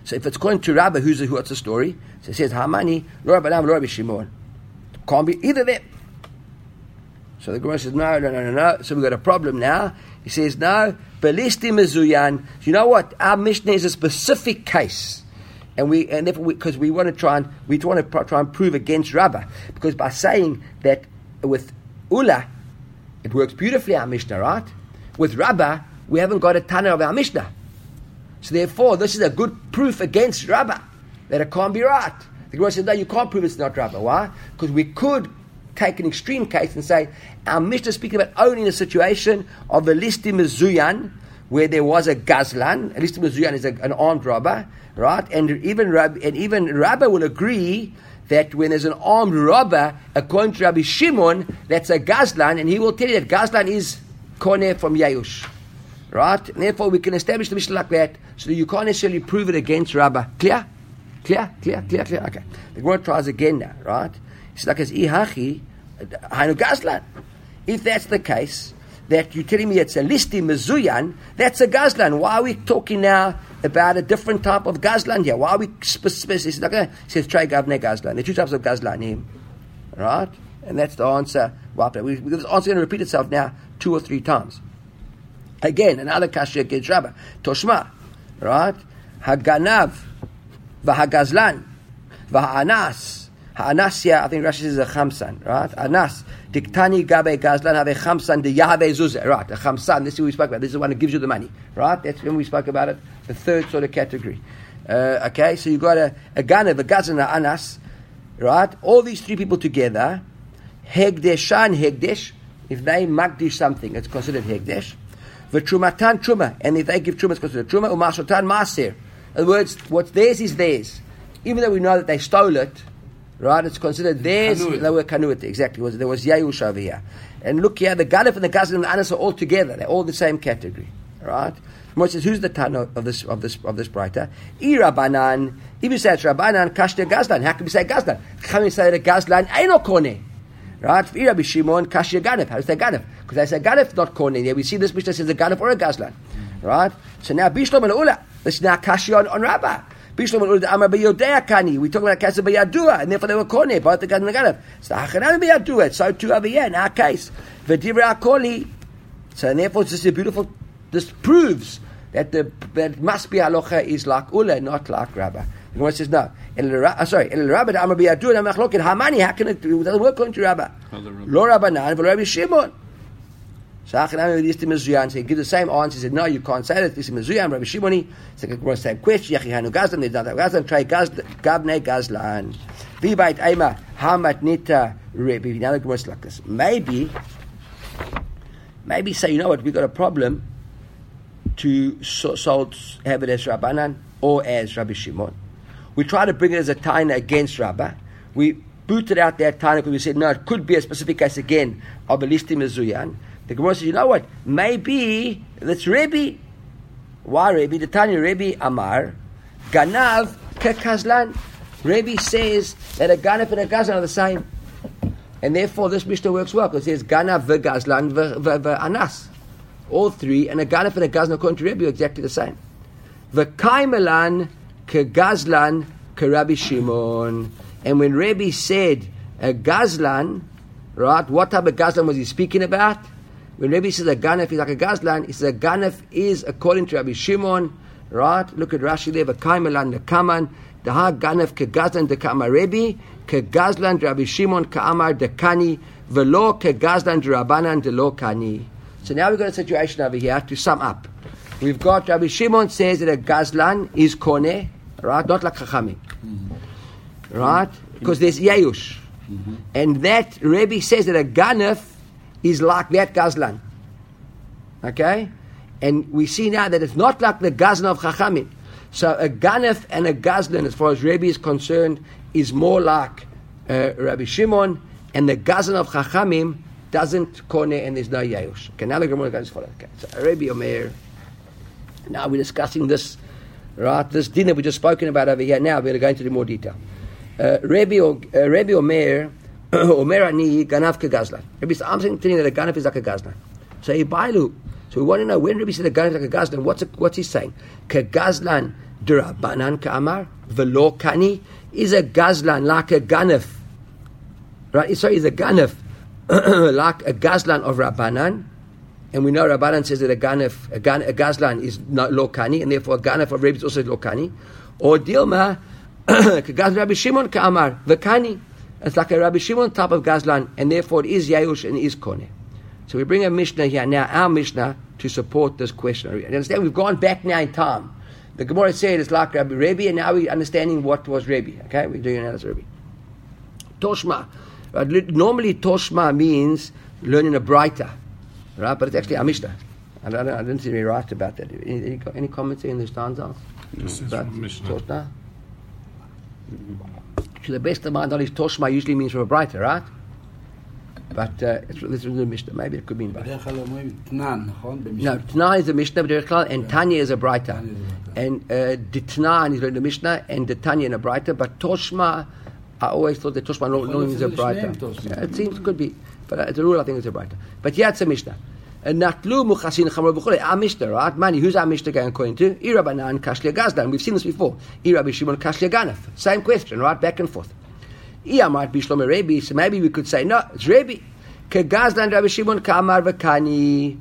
A: So if it's going to Rabbi, who's the, what's the story? So it says, Hamani, Lo Rabbi Lo Rabbi Shimon. Can't be either of them. So the Gemara says, no, no, no, no, no. So we've got a problem now. He says, no, Belisti Mezuyan. You know what? Our Mishnah is a specific case and we and therefore because we, we, want to try and we want to try and prove against Rabba because by saying that with Ula it works beautifully our Mishnah right? With Rabba we haven't got a Tana of our Mishnah. So therefore this is a good proof against Rabba that it can't be right. The Gemara said no you can't prove it's not Rabba why? Because we could take an extreme case and say our Mishnah is speaking about only in a situation of a listim Zuyan where there was a Gazlan, a listim is a, an armed robber right? And even Rabbi, and even Rabbi will agree that when there's an armed robber, according to Rabbi Shimon, that's a Gazlan, and he will tell you that Gazlan is Kone from Yayush. Right? And therefore, we can establish the Mishnah like that, so you can't necessarily prove it against Rabbi. Clear? Clear? Clear? Clear? Clear? Okay. The Gemara tries again now, right? It's like as Ihachi, Hainu Gazlan. If that's the case, that you're telling me it's a listi mezuyan, that's a gazlan. Why are we talking now about a different type of gazlan here? Why are we specific? It says try gavne gazlan. There are two types of gazlanim, right? And that's the answer. We, this answer going to repeat itself now two or three times. Again, another kasha against Rabbi. Toshma, right? Haganav, v'hagazlan, v'ha'anas, Ha'anasya, I think Rashi says a chamsan, right? Anas, diktani gabe gazlan have a chamsan de yahave zuzah, right? A chamsan, this is what we spoke about. This is the one that gives you the money, right? That's when we spoke about it, the third sort of category. Uh, okay, so you got a, a ganav, a gazlan, a anas, right? All these three people together, hegdeshan hegdesh, if they magdish something, it's considered hegdesh. V'trumatan truma, and if they give truma, it's considered truma. Umasotan maser. In other words, what's theirs is theirs. Even though we know that they stole it, Right? It's considered theirs. They were kanuit. Exactly. Was there was Yayush over here. And look here, the Galif and the Gazlan and the Anas are all together. They're all the same category. Right? Gemara says, who's the Tana of this of this of this brighter? I Rabbanan. If you say it's Rabbanan, Kashta Gazlan. How can we say Gazlan? How Can we say that Gazlan ain't no kone? Right? For Rabbi Shimon, Kashya Ganef. How do you say Ganef? Because I say Ganef, not kone. Yeah, we see this Mishnah says a Ganef or a Gazlan. Right? So now Bishlom and Ula. This is now Kashya on, on Rabbah. Bishlom and Amar B'Yodea Kani. We talk about Kasa B'Yadua, and therefore they were kone, both the the Ganef. So Hachanan B'Yadua, so too over here in our case. V'Divra Akoli. So and therefore it's just a beautiful, this proves that the that must be halacha is like Ula, not like Rabbah. The Gemara says no. El Ra- uh, sorry, El Rabbah Amar B'Yadua, and Machloket Hamani, how can it, it doesn't work according to Rabbah. Lo Rabbanan, but Rabbi Shimon. So he gives the same answer. He said, no, you can't say that. This is Mezuyan, Rabbi Shimoni. It's like the same question. Yachi Hanu Gazlan, they don't have Gazlan, try Gabne Gazlan. Vibait Ema, Hamat Nita Rebbe. Now the Gemara is like this. Maybe, maybe say, you know what, we've got a problem to so, have it as Rabbanan or as Rabbi Shimon. We try to bring it as a taina against Rabbah. We booted out that taina because we said, no, it could be a specific case again of a listim mezuyan. The Gemara says, you know what? Maybe that's Rebbe. Why Rebbe? The Tanya Rebbe Amar, Ganav Kekazlan. Rebbe says that a Ganav and a Gazlan are the same. And therefore this Mishnah works well because it says Ganav v'Gazlan v'Anas. All three, and a Ganav and a Gazlan according to Rebbe are exactly the same. V'Kaimelan Kegazlan Kerabi Shimon. And when Rebbe said a Gazlan, right, what type of Gazlan was he speaking about? When Rebbe says a Ganef is like a Gazlan, he says a Ganef is according to Rabbi Shimon, right? Look at Rashi there, V'Kaimelan Nekaman, Daha Ganef Kegazlan Dekama Rebbe, Kegazlan Rabbi Shimon Ka'amar Dekani, Velo Kegazlan Rabbanan Delo Kani. So now we've got a situation over here to sum up. We've got Rabbi Shimon says that a Gazlan is Kone, right? Not like Chachamim. Mm-hmm. Right? Because there's Yayush. Mm-hmm. And that Rebbe says that a Ganef is like that Gazlan. Okay? And we see now that it's not like the Gazlan of Chachamim. So a Ganef and a Gazlan, as far as Rebbe is concerned, is more like uh, Rabbi Shimon, and the Gazlan of Chachamim doesn't kone and there's no Yayush. Okay, now the Gemara goes follow. Okay, so Rabbi Omer. Now we're discussing this, right? This dinner we just spoken about over here. Now we're going to into more detail. Uh, Rabbi, uh, Rabbi Omer, Omer ani ganav kegazlan. Rabbi I'm saying that a ganav is like a gazlan. So he bailu. So we want to know when Rabbi said a ganav is like a gazlan. What's it, what's he saying? Kegazlan derabanan ka'amar velo kani is a gazlan like a ganav. Right? Sorry, is a ganav like a gazlan of Rabbanan. And we know Rabbanan says that a ganef, a, gan, a gazlan is not lokani, and therefore a ganef of Rebbe is also lokani. Or Dilma, kagaz Rabbi Shimon ka'amar, v'kani. It's like a Rabbi Shimon type of gazlan, and therefore it is Yayush and is kone. So we bring a Mishnah here now, our Mishnah, to support this question. You understand? We've gone back now in time. The Gemara said it's like Rabbi Rebbe, and now we're understanding what was Rebbe. Okay, we're doing as Rebbe. Toshma. Normally, Toshma means learning a brighter, right? But it's actually a Mishnah. I, don't, I didn't see me right about that. Any, any, any comments in the stanza?
E: This is
A: About
E: from Mishnah.
A: Toshma? to the best of my knowledge, Toshma usually means for a brighter, right? But uh, it's, this is the Mishnah. Maybe it could mean. No, Tna is a Mishnah, and Tanya is a brighter. And uh, Ditna is a the Mishnah, and the Tanya is a brighter. But Toshma, I always thought that Toshma no, no is a brighter. Yeah, it seems could be. But uh, as a rule, I think it's a brighter. But yeah, it's a Mishnah. And Natlu muchasin chamor Mishnah, right? Mani, who's Mishnah going according to? Irabanan kashlia gazdan. We've seen this before. Irabi Shimon kashlia ganef. Same question, right? Back and forth. Iya might be Shlomo Rebbe, so maybe we could say, no, it's Rebbe. Kegazdan Rabbi Shimon Kamar Vakani.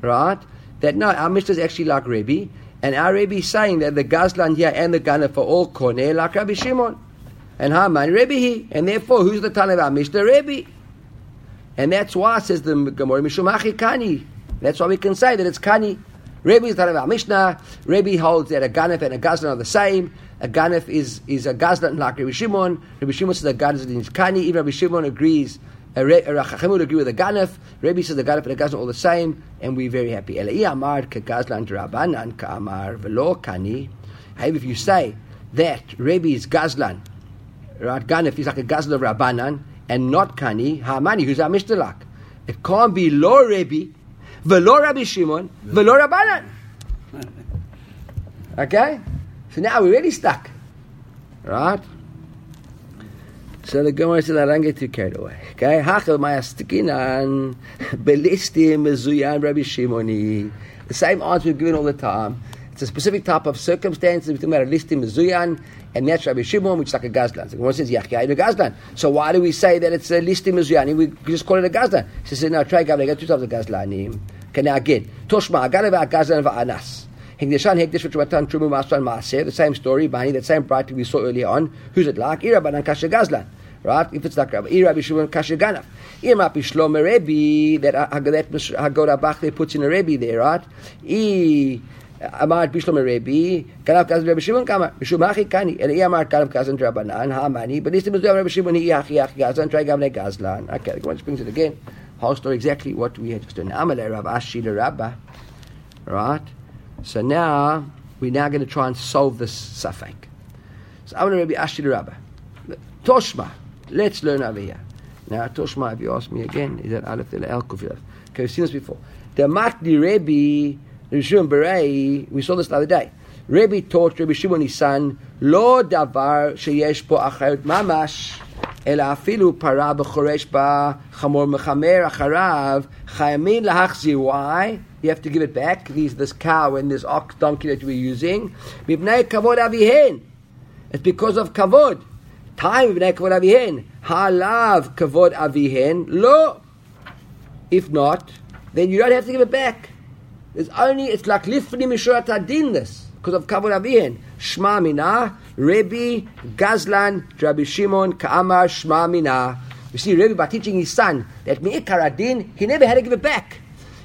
A: Right? That no, our Mishnah is actually like Rebbe, and our Rebbe is saying that the Gazlan here and the Gana for all Koneh like Rabbi Shimon. And Haman Rebbe he. And therefore, who's the Tan of our Mishnah? Rebbe. And that's why, says the Gemara, Mishumachi Kani. That's why we can say that it's Kani. Rebbe is our Mishnah. Rebbe holds that a Ganef and a Gazlan are the same. A Ganef is, is a Gazlan like Rabbi Shimon. Rabbi Shimon says a Gazlan is Kani. Even Rabbi Shimon agrees. A Re- uh, a Chacham would agree with the Ganef. Rebbe says the Ganef and the Gazlan are all the same, and we're very happy. Elai Amar ke Gazlan Rabbanan ka Amar velo Kani. However, if you say that Rebbe is Gazlan right? Ganef is like a Gazlan of Rabbanan, and not Kani, Hamani, who's our Mishtalak. It can't be Lo Rebbe, Velo Rabbi Shimon, Velo Rabbanan. Okay? So now we're really stuck. Right? So the Gemara says, I don't get too carried away. Okay? Hachel mayastikinan belistim mezuyan Rabbi Shimoni. The same answer we've given all the time. It's a specific type of circumstances. We're talking about a listim mezuyan, and that's Rabbi Shimon, which is like a gazlan. So Gemara says, Yachya a gazlan. So why do we say that it's a listim mezuyan? We just call it a gazlan. She says, no, try gavle, got two types of gazlanim. Okay, now again, Toshma, agalav gazlan va'anas. Hekdeshan Hekdesh V'Truatan Trumu Masran Maaser, the same story, Bani, that same bright we saw earlier on. Who's it like? Ira Banan Kasha Gazlan. Right? If it's like Rabbi Ira Bishulun Kasha Ganaf. Ira Mapi Shlomo Rebbe, that Hagoda Bachle puts in a Rebbe there, right? I אמר בישלום רבי, כנף כזן רבי שמעון כמה, משום אחי קני, אלא היא אמרת כנף כזן רבנן, המאני, בניסתם מזוהה רבי שמעון, היא אחי אחי גזלן, try גם לגזלן. Okay, the one brings it again. Whole story exactly what we had just done. Amalei Rav Ashi Rabba, right? So now we're now going to try and solve this suffix. So I'm going to be Ashir Rabba. Toshma. Let's learn over here. Now Toshma, if you ask me again, is that Aleph El Kufir? Okay, we've seen this before. The Makdi Rebbe, Rishon Berei, we saw this the other day. Rebbe taught Rebbe Shimon his son, Lo davar sheyesh po achayot mamash, אלא אפילו פרה בחורש בה חמור מחמר אחריו, חיימים להחזיר. Why? you have to give it back. These, this cow and this ox donkey that we're using. Mibnei kavod avihen. It's because of kavod. Time mibnei kavod avihen. Halav kavod avihen. Lo. If not, then you don't have to give it back. It's only, it's like lifni mishurat adin this, because of kavod avihen. Shma mina, Rebbe, Gazlan, Rabbi Shimon, Ka'amar, Shma mina. You see, Rebbe, by teaching his son that mi'ikar adin, he never had to give it back.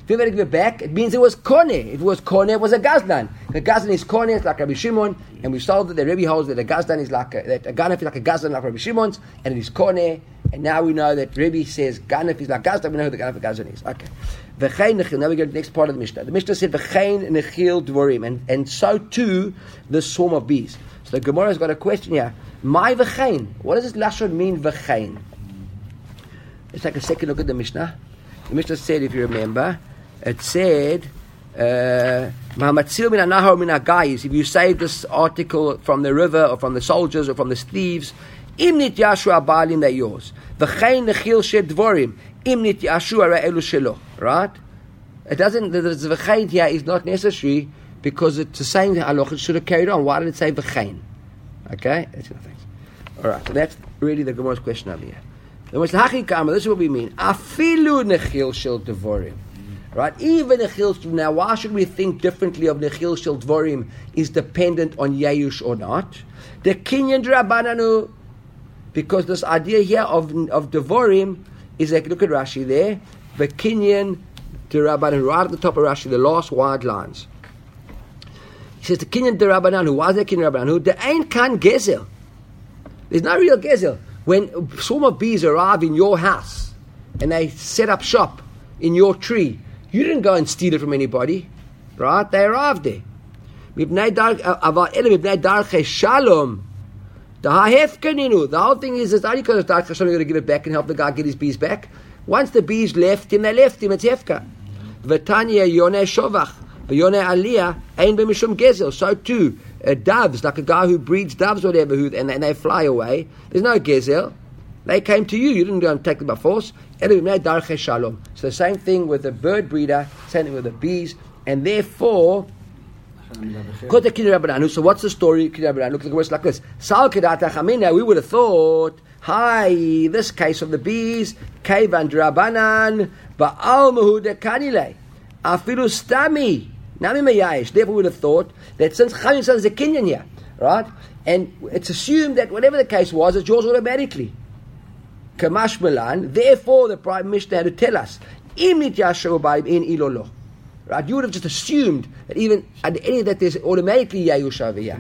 A: If you give it back, it means it was kone. If it was kone, it was a gazlan. The gazlan is kone, it's like Rabbi Shimon, and we saw that the Rebbe holds that a gazlan is like a, that a ganef is like a gazlan like Rabbi Shimon's, and it is kone. And now we know that Rebbe says ganef is like gazlan. We know who the ganef gazlan is. Okay. V'chein nechil. Now we go to the next part of the Mishnah. The Mishnah said v'chein nechil dvorim, and and so too the swarm of bees. So the Gemara has got a question here. My v'chein. What does this lashon mean v'chein? Let's take a second look at the Mishnah. The Mishnah said, if you remember, it said, uh, if you save this article from the river or from the soldiers or from the thieves, imnit yashu abalim they're yours. V'chein nechil dvorim, imnit yashu ara elu shelo. Right? It doesn't, the v'chein here is not necessary because it's the halach, it should have carried on. Why did it say v'chein? Okay? That's enough. All right, so that's really the Gemara's question over here. The Maslachim Kama, this is what we mean. Afilu nechil shel devorim. Right? Even Nechil now, why should we think differently of Nechil Shel Dvorim is dependent on Yayush or not? The Kinyan Drabananu, because this idea here of, of Devorim is like, look at Rashi there, the Kinyan Drabananu, right at the top of Rashi, the last wide lines. He says the Kinyan Drabananu, why is there Kinyan Drabananu? The ain't kan Gezel. There's no real Gezel. When swarm of bees arrive in your house and they set up shop in your tree, you didn't go and steal it from anybody, right? They arrived there. Uh, Shalom. The whole thing is, it's only because of Dark Hashem you're going to give it back and help the guy get his bees back. Once the bees left him, they left him. It's Hefka. V'tanya yoneh shovach. V'yoneh aliyah ein b'mishum gezel. So too, uh, doves, like a guy who breeds doves or whatever, who, and, and they fly away. There's no gezel. They came to you. You didn't go and take them by force. So the same thing with the bird breeder, same thing with the bees, and therefore. So what's the story? Look at the words like this. We would have thought, hi, this case of the bees, kanile. Therefore, we would have thought that since Chamin is a Kenyan here, right, and it's assumed that whatever the case was, it's yours automatically. Therefore, the Prime Minister had to tell us, Imit in Ilolo. Right? You would have just assumed that even at any of that there's automatically Yayush over here.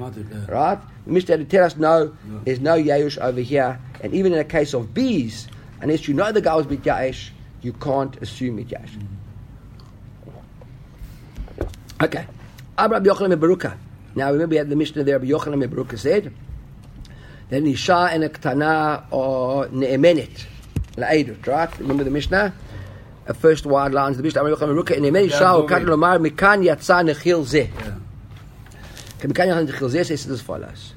A: Right? The Mishnah had to tell us, no, there's no Yayush over here. And even in a case of bees, unless you know the guy was Mit Yaesh, you can't assume Mit Yaesh. Mm-hmm. Okay. Abraham Yochanan Baruka. Now remember we had the Mishnah there, Yochanan Baruka said, Then Isha and a Ktana or Ne'emenet. La'edut, right? Remember the Mishnah? first word lines the Mishnah. Yochanan Ruka in Emei Shah Okat Lomar Mikan Yatsa Nechil Mikan Yatsa Nechil says as follows.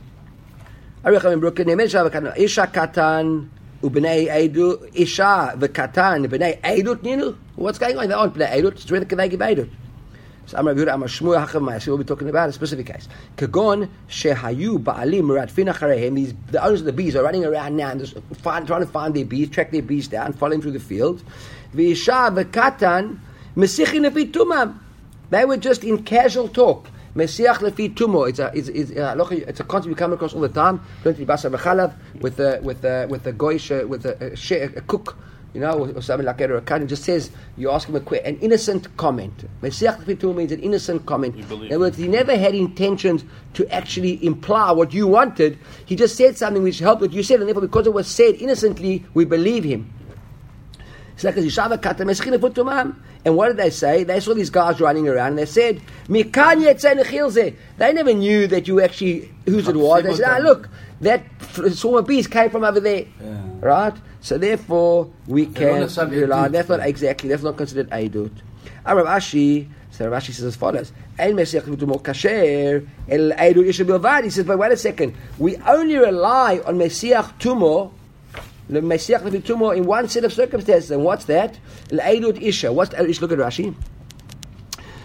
A: Rabbi Yochanan Ruka in Emei Shah Isha Katan Ubnei Eidu Isha V'Katan Eidut Ninu. What's going on? They aren't Bnei Eidut. It's when they give Eidut. So I'm Rabbi Yehuda Amar Shmuel We'll be talking about a specific case. Kagon Shehayu Ba'alim These The owners of the bees are running around now and just find, trying to find their bees track their bees down following through the field. V'isha v'katan mesichin lefi tumah. They were just in casual talk. Mesiach lefi tumo. It's a it's, it's, uh, a, it's a concept we come across all the time. Going to basa v'chalav with the with the with the goyish uh, with a, a, a, cook, you know, or, or something like that, or a kind. Just says you ask him a que- an innocent comment. Mesiach lefi tumo means an innocent comment. In other words, he never had intentions to actually imply what you wanted. He just said something which helped what you said, and therefore, because it was said innocently, we believe him. And what did they say? They saw these guys running around and they said, They never knew that you actually, whose it was. They said, ah, look, that swarm of bees came from over there. Yeah. Right? So therefore, we can rely. That's not exactly, that's not considered Aidut. Rav Ashi, so Ashi says as follows. He says, but wait a second. We only rely on Mesiach the L'meisiach tumor in one set of circumstances. And what's that? L'eidut isha. What's the isha? Look at Rashi.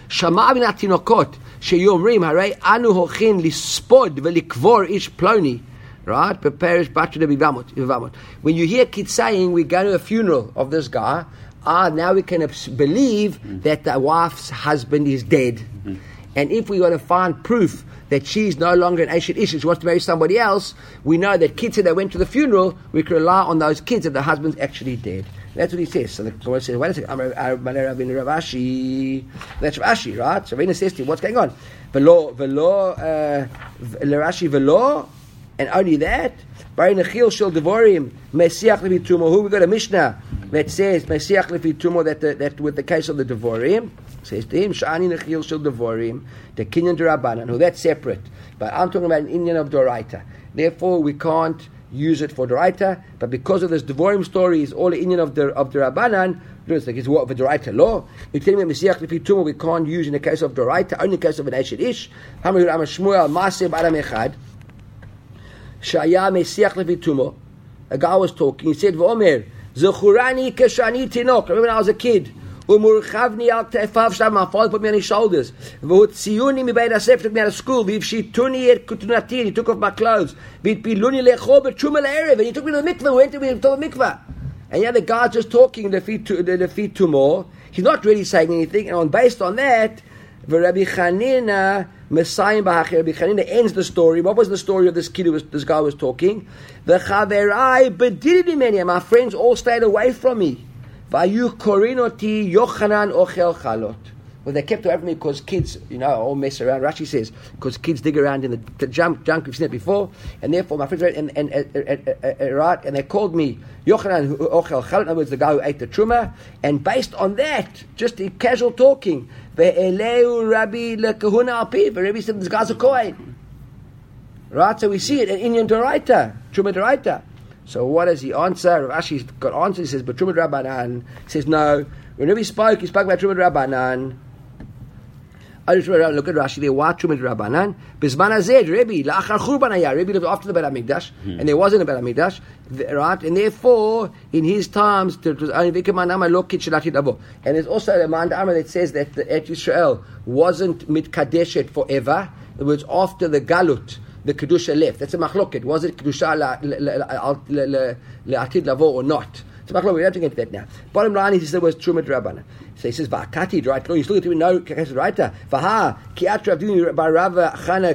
A: Shama min atinokot sheyomrim haray anu hochin lispod velikvor ish ploni. Right? Prepares batra bivamot. When you hear kids saying, we're going to a funeral of this guy, ah, now we can believe that the wife's husband is dead. Mm-hmm. And if we want to find proof that she's no longer an Ashet Ish, she wants to marry somebody else, we know that kids that went to the funeral, we can rely on those kids if the husband's actually dead. That's what he says. So the Gemara says, wait a second, Ravashi. That's Rashi, right? So Ravina says to him, what's going on? Velo, velo, uh, Rashi velo, and only that, we got a Mishnah that says, that, that with the case of the Devorim, says to him, Shani Nechil Shel Devorim, the Kinyan Durabanan, who that's separate. But I'm talking about an Indian of Doraita. Therefore, we can't use it for Doraita, but because of this Devorim story is all Indian of the of the Rabbanan, it's like it's what the Doraita law. You tell me Mesiach Lefi Tumah we can't use in the case of Doraita, only in the case of an Eshet Ish. Hamir Am Shmuel Maseh Adam Echad. Shaya Mesiach Lefi Tumah. A guy was talking. He said, "V'omer Zechurani keshani tinok." Remember when I was a kid. Umurchavni al tefav shtam, I'll put me on his shoulders. V'hutziuni would bayit asef, took me out of school. V'ivshituni et er kutunati, he took off my clothes. V'itpiluni lecho b'tshumel erev, he took me to the mikveh, went to the mikveh. And yeah, the guy's just talking the feet to the feet to more. He's not really saying anything, and on, based on that, Rabbi Chanina Messiah Bahachir Rabbi ends the story. What was the story of this kid who was, this guy was talking? The Chaverai Bedirimenia, my friends all stayed away from me. Vayu korinoti Yochanan ochel chalot. Well, they kept away from me because kids, you know, all mess around. Rashi says because kids dig around in the, the junk, junk we've seen it before, and therefore my friends and and, and, and, right, and they called me Yochanan ochel chalot. In other words, the guy who ate the truma, and based on that, just in casual talking, ve'eleu Rabbi lekahuna alpi. Rabbi said this guy's a kohen. Right, so we see it in Indian Doraita, Truma Doraita. So what does he answer? Rav Ashi's got answer. He says, but Trumad Rabbanan. He says, no. Whenever he spoke, he spoke about Trumad Rabbanan. I just look at Rashi there. Why Trumad Rabbanan? Bisman Azed, Rebbe, La'achar Churban Ayah. Rebbe lived after the Bet HaMikdash, hmm. and there wasn't a Bet HaMikdash, right? And therefore, in his times, it was only Vikaman Amar Lo Kitchelati Davo. And there's also a Man Amar that says that the Et Yisrael wasn't mitkadeshet forever. It was after the Galut the kedusha left. That's a machloket. Was it kedusha le'atid lavo or not? It's a machloket. We don't have to get that now. Bottom line is he said was truma drabana. So he says va'akati right. No, you still have to know right. Vaha kiat ravdini by Rava Chana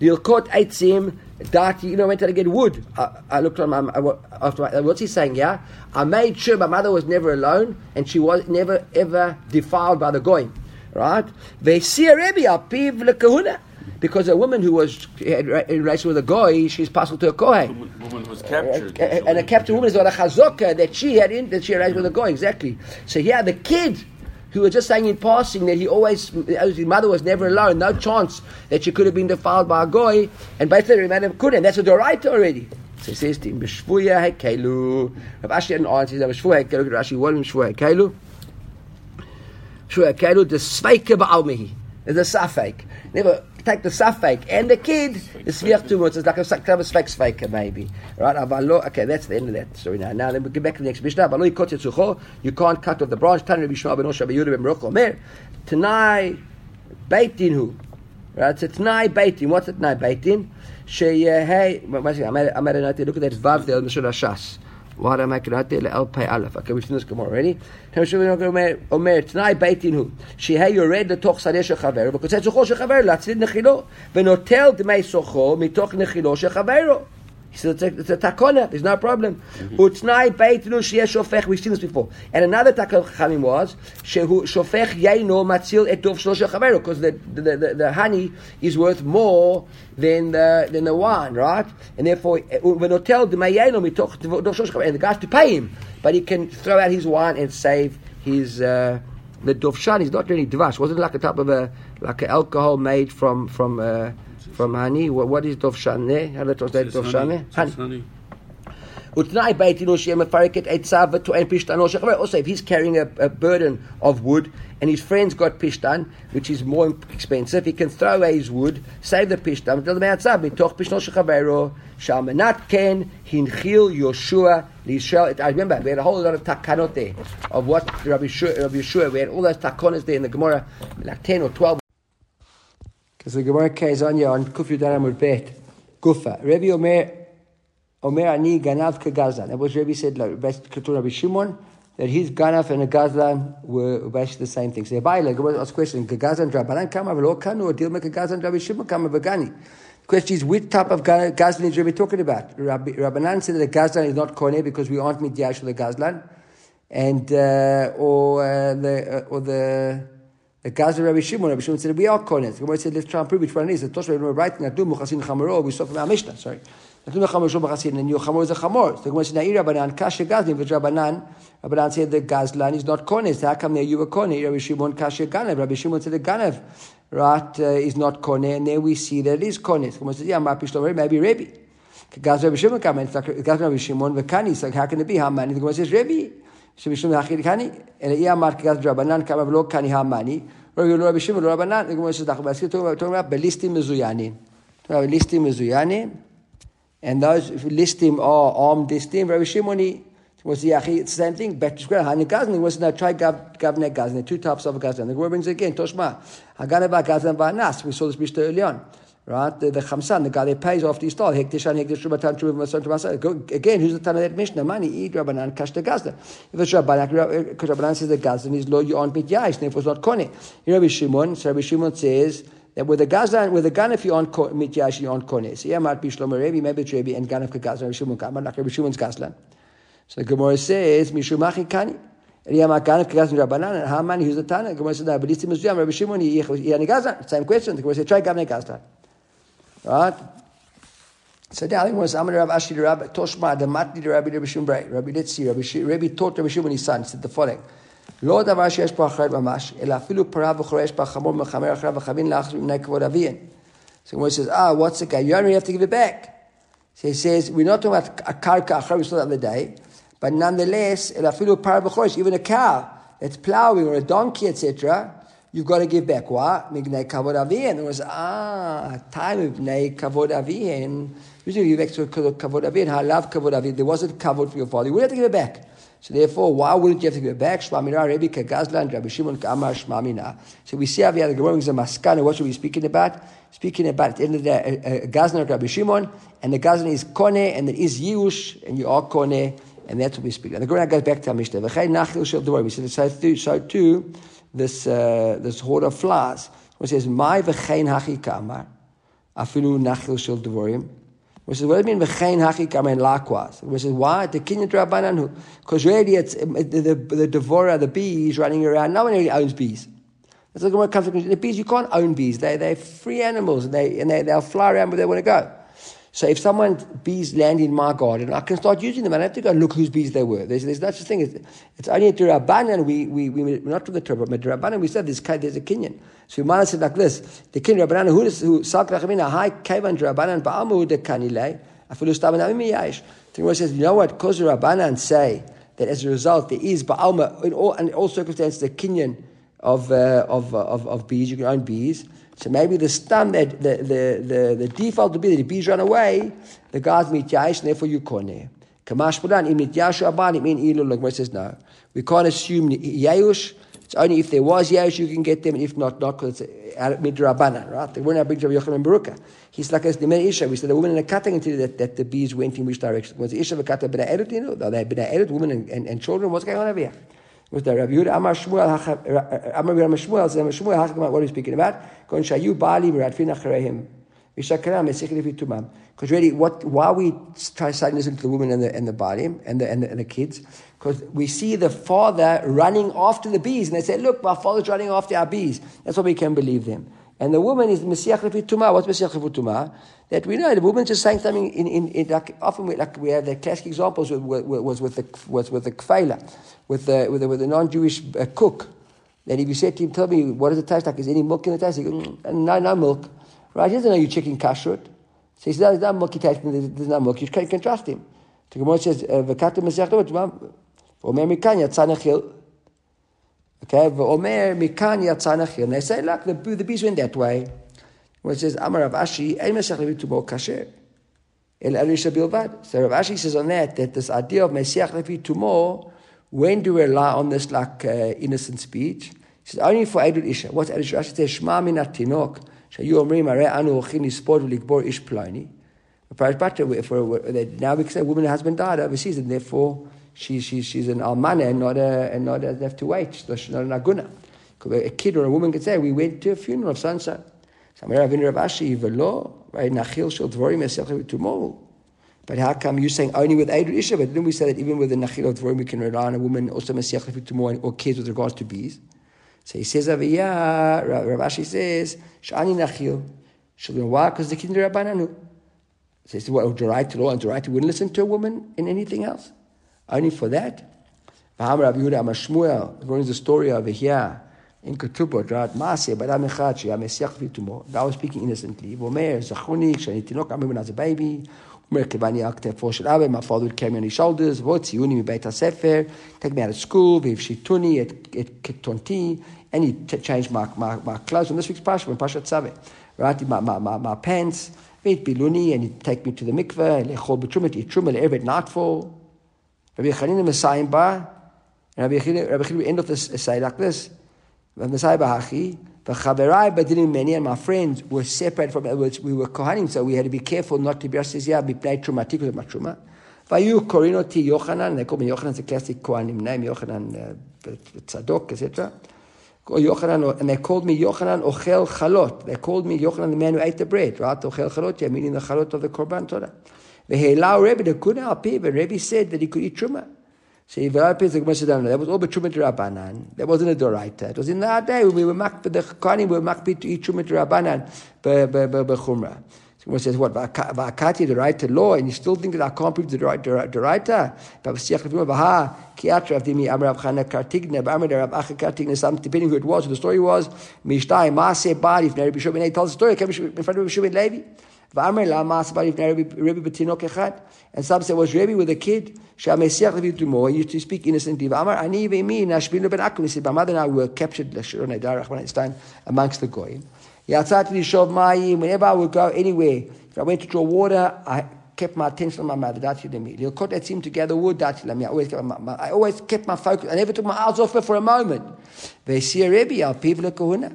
A: Dilkot Eitzim, that you know, I went to get wood. I, I looked on my, after my, what's he saying, yeah? I made sure my mother was never alone and she was never ever defiled by the going. Right? Ve'sia Rebbe, Apiv Lekahuna. Because a woman who was in relation with a goy, she's passed to a kohen.
D: Woman, woman was captured.
A: Uh, and a captured woman is what a chazaka that she had in that she had with a goy exactly. So yeah, the kid who was just saying in passing that he always his mother was never alone, no chance that she could have been defiled by a goy, and basically remember couldn't. That's a doraita already. So he says to him, "B'shvuya hekelu." Rav Ashi had an answer. "B'shvuya hekelu." Rashi, what is b'shvuya hekelu? B'shvuya hekelu, the sveika ba'almihi. There's a safek. Never take the safek and the kid, the sviach two words. It's like a kind of a maybe. Right? Okay, that's the end of that story now. Now, then we get back to the next Mishnah. You the can't cut off the branch. Tani Rabbi Shmuel ben Osha ben Yehuda ben Baruch Omer. Tanai Beitin hu. Right? It's Tanai Beitin. What's it Tanai Beitin? Sheyehei, I made a note, look at that Vav there, Mishur Hashas. What am I going cannot do? El pay aleph. Okay, we've seen this Gemara already. Omer tnai beitinu shehe yored letoch sadeh shechaver v'kotzet zocho shechaver latzid nechilo v'notel dmei socho mitoch nechilo Shechaveru. He says, it's a, it's takona, there's no problem. Mm-hmm. Utnai we've seen this before. And another takon chachamim was, shehu shofech yeino matzil et dov shlosha because the, the, the, the, honey is worth more than the, than the wine, right? And therefore, when hotel d'mayeino dov and the guy has to pay him, but he can throw out his wine and save his... Uh, the dovshan He's not really dvash. It wasn't like a type of a like an alcohol made from from uh, from honey. What, what is dovshane? How do you translate dovshane? Honey. Also, if he's carrying a, a, burden of wood and his friend's got pishtan, which is more expensive, he can throw away his wood, save the pishtan, tell them outside, mitoch pishno shechavero, shalmenat ken, hinchil Yoshua, Lishel. I remember, we had a whole lot of takanot there, of what Rabbi Yeshua, we had all those takonas there in the Gemara, like 10 or 12. Because the Gemara carries on here on Kuf Yudan Bet. Gufa. Rabbi Omer, Omer Ani Ganav Kagazlan. That was Rabbi said, Rabbi Shimon, that his Ganav and a Gazlan were basically the same thing. So, Baila, Gemara asks question, Gazlan Drabanan Kama Velo Kanu, or Dilma Kagazlan Rabbi Shimon Kama Bagani. The question is, which type of Gazlan is Rabbi talking about? Rabbi, Rabbanan said that the Gazlan is not Kone because we aren't Midyash the Gazlan. And, uh, or, uh, the, uh, or the, the Gaza Rabbi Shimon, Rabbi Shimon said, we are kohenes. The Gemara said, let's try and prove which one it is. The Toshma Rabbi writing, Natu Muchasin Chamoro, we saw from our Mishnah, sorry. Natu Muchasin Muchasin, and your Chamor is a Chamor. So the Gemara said, Na'ir Rabbanan, Kasha Gazlin, which Rabbanan, Rabbanan said the Gazlan is not kohenes. How come there you were kone? Rabbi Shimon, Kasha Ganev. Rabbi Shimon said the Ganev, right, uh, is not kone, and there we see that it is kohenes. The Gemara said, yeah, Mapi Shlomo, maybe Rabbi. Gaz Rabbi Shimon come, like Gaz Rabbi Shimon, it's like, how can it be? How many? The Gemara says, Rabbi. שמשום להכיל קני, אלא אי אמר כגז רבנן כמה ולא קני המאני, לא רבי שמעון, לא רבנן, כמו שאנחנו talking about בליסטים מזוינים. בליסטים מזוינים, and those listim are armed listim, Rabbi Shimoni, was the Yachi, it's the same thing, bet square, Hani Gazan, was now try Gavne Gazan, two types of Gazan. The Gemara brings again, Ba Gazan Ba Nas, we saw this early on. Right, the, the Chamsan, the guy that pays off the stall, Hektishan, Hektish, Shubatan, Shubatan, Shubatan, again, who's the Tana that Mishnah? Money, eat Rabbanan, Kash the Gazda. If it's Rabbanan, Rabbanan says the Gazdan is low, you aren't mit Yaish, and if it's not Kone. Rabbi Shimon, so Rabbi Shimon says, that with the Gazdan, with the Gan, if you aren't mit Yaish, you aren't Kone. So yeah, might be Shlomo Rebbe, maybe it's Rebbe, and Gan of Gazdan, Rabbi Shimon, like Rabbi Shimon's Gazdan. So the Gemara says, Mishumachi Kani. Eliyam Gan of Rabbanan, and Haman, who's the Tana? Rabbi Shimon, he. Same question. The Gemara says, try Gavne Gazdan. Right? So the other was Amar Rav Ashi Rabbi Toshma the Matni Rabbi Rabbi Shimon Rabbi Litzi Rabbi Rabbi taught Rabbi Shimon his son said the following. לא דבר שיש פה אחרת ממש, אלא אפילו פרה וחורה יש בה חמור מחמר אחריו וחבין לאחר מפני כבוד אביהן. So when he says, ah, what's the guy? You only have to give it back. So he says, we're not talking about a karka achar, we saw the other day, but nonetheless, el afilu para even a cow that's plowing or a donkey, etc., you've got to give back. What? Mignei kavod avihen. It was, ah, time of nei kavod avihen. Usually you give back to kavod avihen. I love kavod avihen. There wasn't kavod for your father. You would have to give it back. So therefore, why wouldn't you have to give it back? Shmamina Rebbe Kagazlan Rabbi Shimon Kamar Shmamina. So we see how the Gemara is a maskana. What should we be speaking about? Speaking about at the end of the day, a, a Gazlan Rabbi Shimon, and the Gazlan is Kone, and there is Yush, and you are Kone, and that's what we speak. And the Gemara goes back to our Mishnah. So so too this uh, this horde of flies. Which says, "My v'chein hachi kamar." Afilu nachil shel devorim. Which says, what do you mean, v'chein haki kamen lakwas? Which says, why? The kinyan rabbanan Because really, it's, the, the, the devora, the bees running around, no one really owns bees. That's like when it comes to the bees, you can't own bees. They, they're free animals, and, they, and they, they'll fly around where they want to go. So if someone bees land in my garden, I can start using them. I don't have to go look whose bees they were. There's, there's no such thing. It's, it's only a Rabbanan. We, we, we, we're not to the Torah, but Rabbanan, we said this, there's a Kenyan. So we might have said like this the Kenyan Rabbanan, who is, who, Sak Rachamina, Hai Kevan Rabbanan, Ba'amu de Kanile, Afilu Staban Amimi Yash. The Gemara says, you know what? Because Rabbanan say that as a result, there is Ba'alma, in all, in all circumstances, the Kenyan of, uh, of, of, of bees, you can own bees. So maybe the stam the, the, the, the default would be that the bees run away, the guards meet Yash, and therefore you kone. Kamash Pudan, imit Yashu Aban, it mean Ilu, like says no. We can't assume Yayush. It's only if there was Yash you can get them, and if not, not because it's uh, midrabana, right? They weren't big Rabbi Yochanan Baruka. He's like as the man Isha. We said a woman in a cutting until that, that the bees went in which direction. Was the Isha v'kata b'na edut, you know? They had been edut, women and, and, and children. What's going on over here? With the Rabbi Yehuda Amar Shmuel Amar Rabbi Shmuel says Shmuel what are you speaking about? Kon shayu bali miradfin acharehim. Because really, what why we try citing this into the woman and the and the body and the and the, and the kids? Because we see the father running after the bees, and they say, "Look, my father's running after our bees." That's why we can believe them. And the woman is Messiah Tuma. What's Messiah Tuma? That we know the woman just saying something in, in, in like often we, like we have the classic examples with, was with the was with the kfela, with the with the, with the non-Jewish uh, cook. That if you said to him, "Tell me what does it taste like? Is there any milk in the taste?" He goes, mm, "No, no milk." Right? He doesn't know you're checking kashrut. So he says, "No, "There's no milk. There's no milk. You can, you can trust him." The Gemara says, uh, "V'kata Messiah Tuma." Omer mikan yatzanachil. Okay, Omer mikan yatzanachil. And they say, look, the, the bees went that way. Where it says, Amar Rav Ashi, ein mesach levi tubo kasher. El arisha bilvad. So Rav Ashi says on that, that this idea of mesach levi tumo, when do we rely on this like uh, innocent speech? He says, only for Adul Isha. What's Adul Isha? Rashi says, Shema min atinok, shayu omrim Mare anu ochin ispod v'ligbor ish ploni. Now we can say woman and husband died overseas, and therefore she, she, she's an almana and not a, and not a, left to wait. She's not an aguna. A kid or a woman could say, we went to a funeral of so-and-so. But how come you're saying only with Eidul Isha? But then we say that even with the Nachil of Dvorim, we can rely on a woman also Mesiach Lefi or kids with regards to bees. So he says over Rav Ashi says, Shani Nachil. Why? Because the kid Rabbananu. So he says, right to law and to wouldn't listen to a woman in anything else? Only for that? V'ham Rabbi Yehuda Amashmuel, according to the story over here, in Ketubot, right? Maaseh, Badam Echad, Sheyamesiach V'tumo. I was speaking innocently. Vomer, Zachuni, Kshani Tinok, I remember when I was a baby. Umer Kivani Akte Foshel Abe, my father would carry me on his shoulders. Votziuni mi Beit HaSefer, take me out of school, V'ivshituni et, et Ketonti, and he t- changed my, my, my clothes. On this week's Pasha, when Pasha Tzaveh, right? My, my, my, my pants, V'it Biluni, and he'd take me to the mikveh, Lechol B'trumet, eat Trumah, Le'evet nightfall. Rabbi Chanina Messiah ba, and Rabbi Chanina, end of this say like this. Messiah Bahachi, badinim many, and my friends were separated from, words, we were kohanim, so we had to be careful not to be asizia, be played traumatic with truma. Vayu korinoti Yochanan, they call me Yochanan, it's a classic kohanim name, Yochanan, uh, Tzadok, etc. Yochanan, and they called me Yochanan Ochel Chalot. They called me Yochanan, the man who ate the bread, right? Ochel Chalot, yeah, meaning the Chalot of the Korban Torah. Ve'helau Rebbe, the it, but Rebbe said that he could eat truma. So that was all but truma to Rabbanan. That wasn't a doraita. It was in that day when we were mak the Kohanim were makpi to eat truma to Rabbanan bechumra. So Gemara says what right to law, and you still think that I can't prove the doraita? Depending who it was. So the story was mishtai maaseh bari if Rabbi Shimon tells the story in front of Rabbi Shimon Levi. And some say, was Rebbe with a kid? He used to speak innocently. My mother and I were captured amongst the goyim. Whenever I would go anywhere, if I went to draw water, I kept my attention on my mother. I always kept my, I always kept my focus. I never took my eyes off her for a moment. They see a Rebbe, our people are kahuna.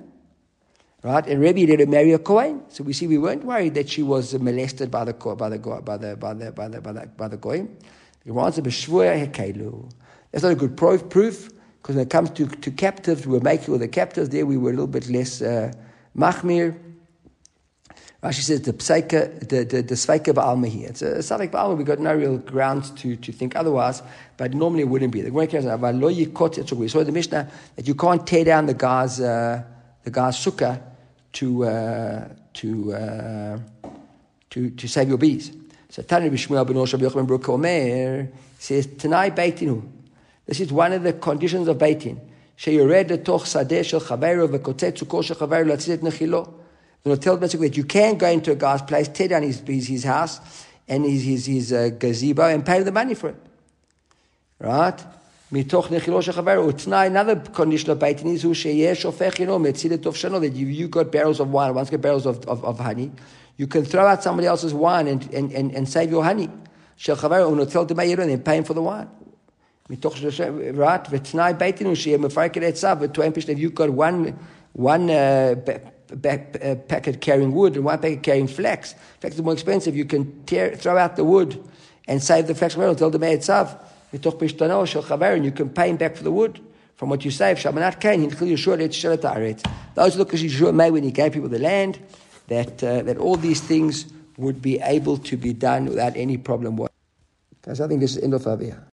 A: Right? And Rebbe did marry a Kohen. So we see we weren't worried that she was molested by the by the by the by the by the by the, by the Kohen. That's not a good proof proof because when it comes to, to captives, we were making with the captives there we were a little bit less uh, machmir. Rashi says the psaika, the the, the sveika ba'alma here. It's a savik ba'alma. We've got no real grounds to, to think otherwise, but normally it wouldn't be. The Gemara carries on. We saw the Mishnah that you can't tear down the guy's uh, the guy's sukkah to uh, to uh, to to save your bees. So Tanya Bishmuel ben Osha ben Bruk Omer says Tanai Beitinu. This is one of the conditions of Beitin. שיורד לתוך שדה של חברו וקוצץ סוכו של חברו להציל את נחילו. going to tell basically that you can go into a guy's place, tear down his, his, his house and his, his, his uh, gazebo and pay the money for it. Right? מתוך נחילו של חברו. ותנאי, another condition of baiting is הוא שיהיה שופך עינו מציל את אופשנו, that you, you got barrels of wine, once get barrels of, of, of honey, you can throw out somebody else's wine and, and, and, and save your honey. של חברו, הוא נוטל דמי עירו, and then pay him for the wine. מתוך right? ותנאי בייתין הוא שיהיה מפרק את העצה, וטוען פשוט, if you've got one, one uh, back, uh, packet carrying wood and one packet carrying flax. Flax is more expensive. You can tear, throw out the wood and save the flax until the me'etzav. mitoch pishtano shel chaver, and you can pay him back for the wood from what you save. Shamanat kain hinchil Yeshua et shelet haaretz. Those look as Yeshua made when he gave people the land, that uh, that all these things would be able to be done without any problem. Guys, I think this is end of over.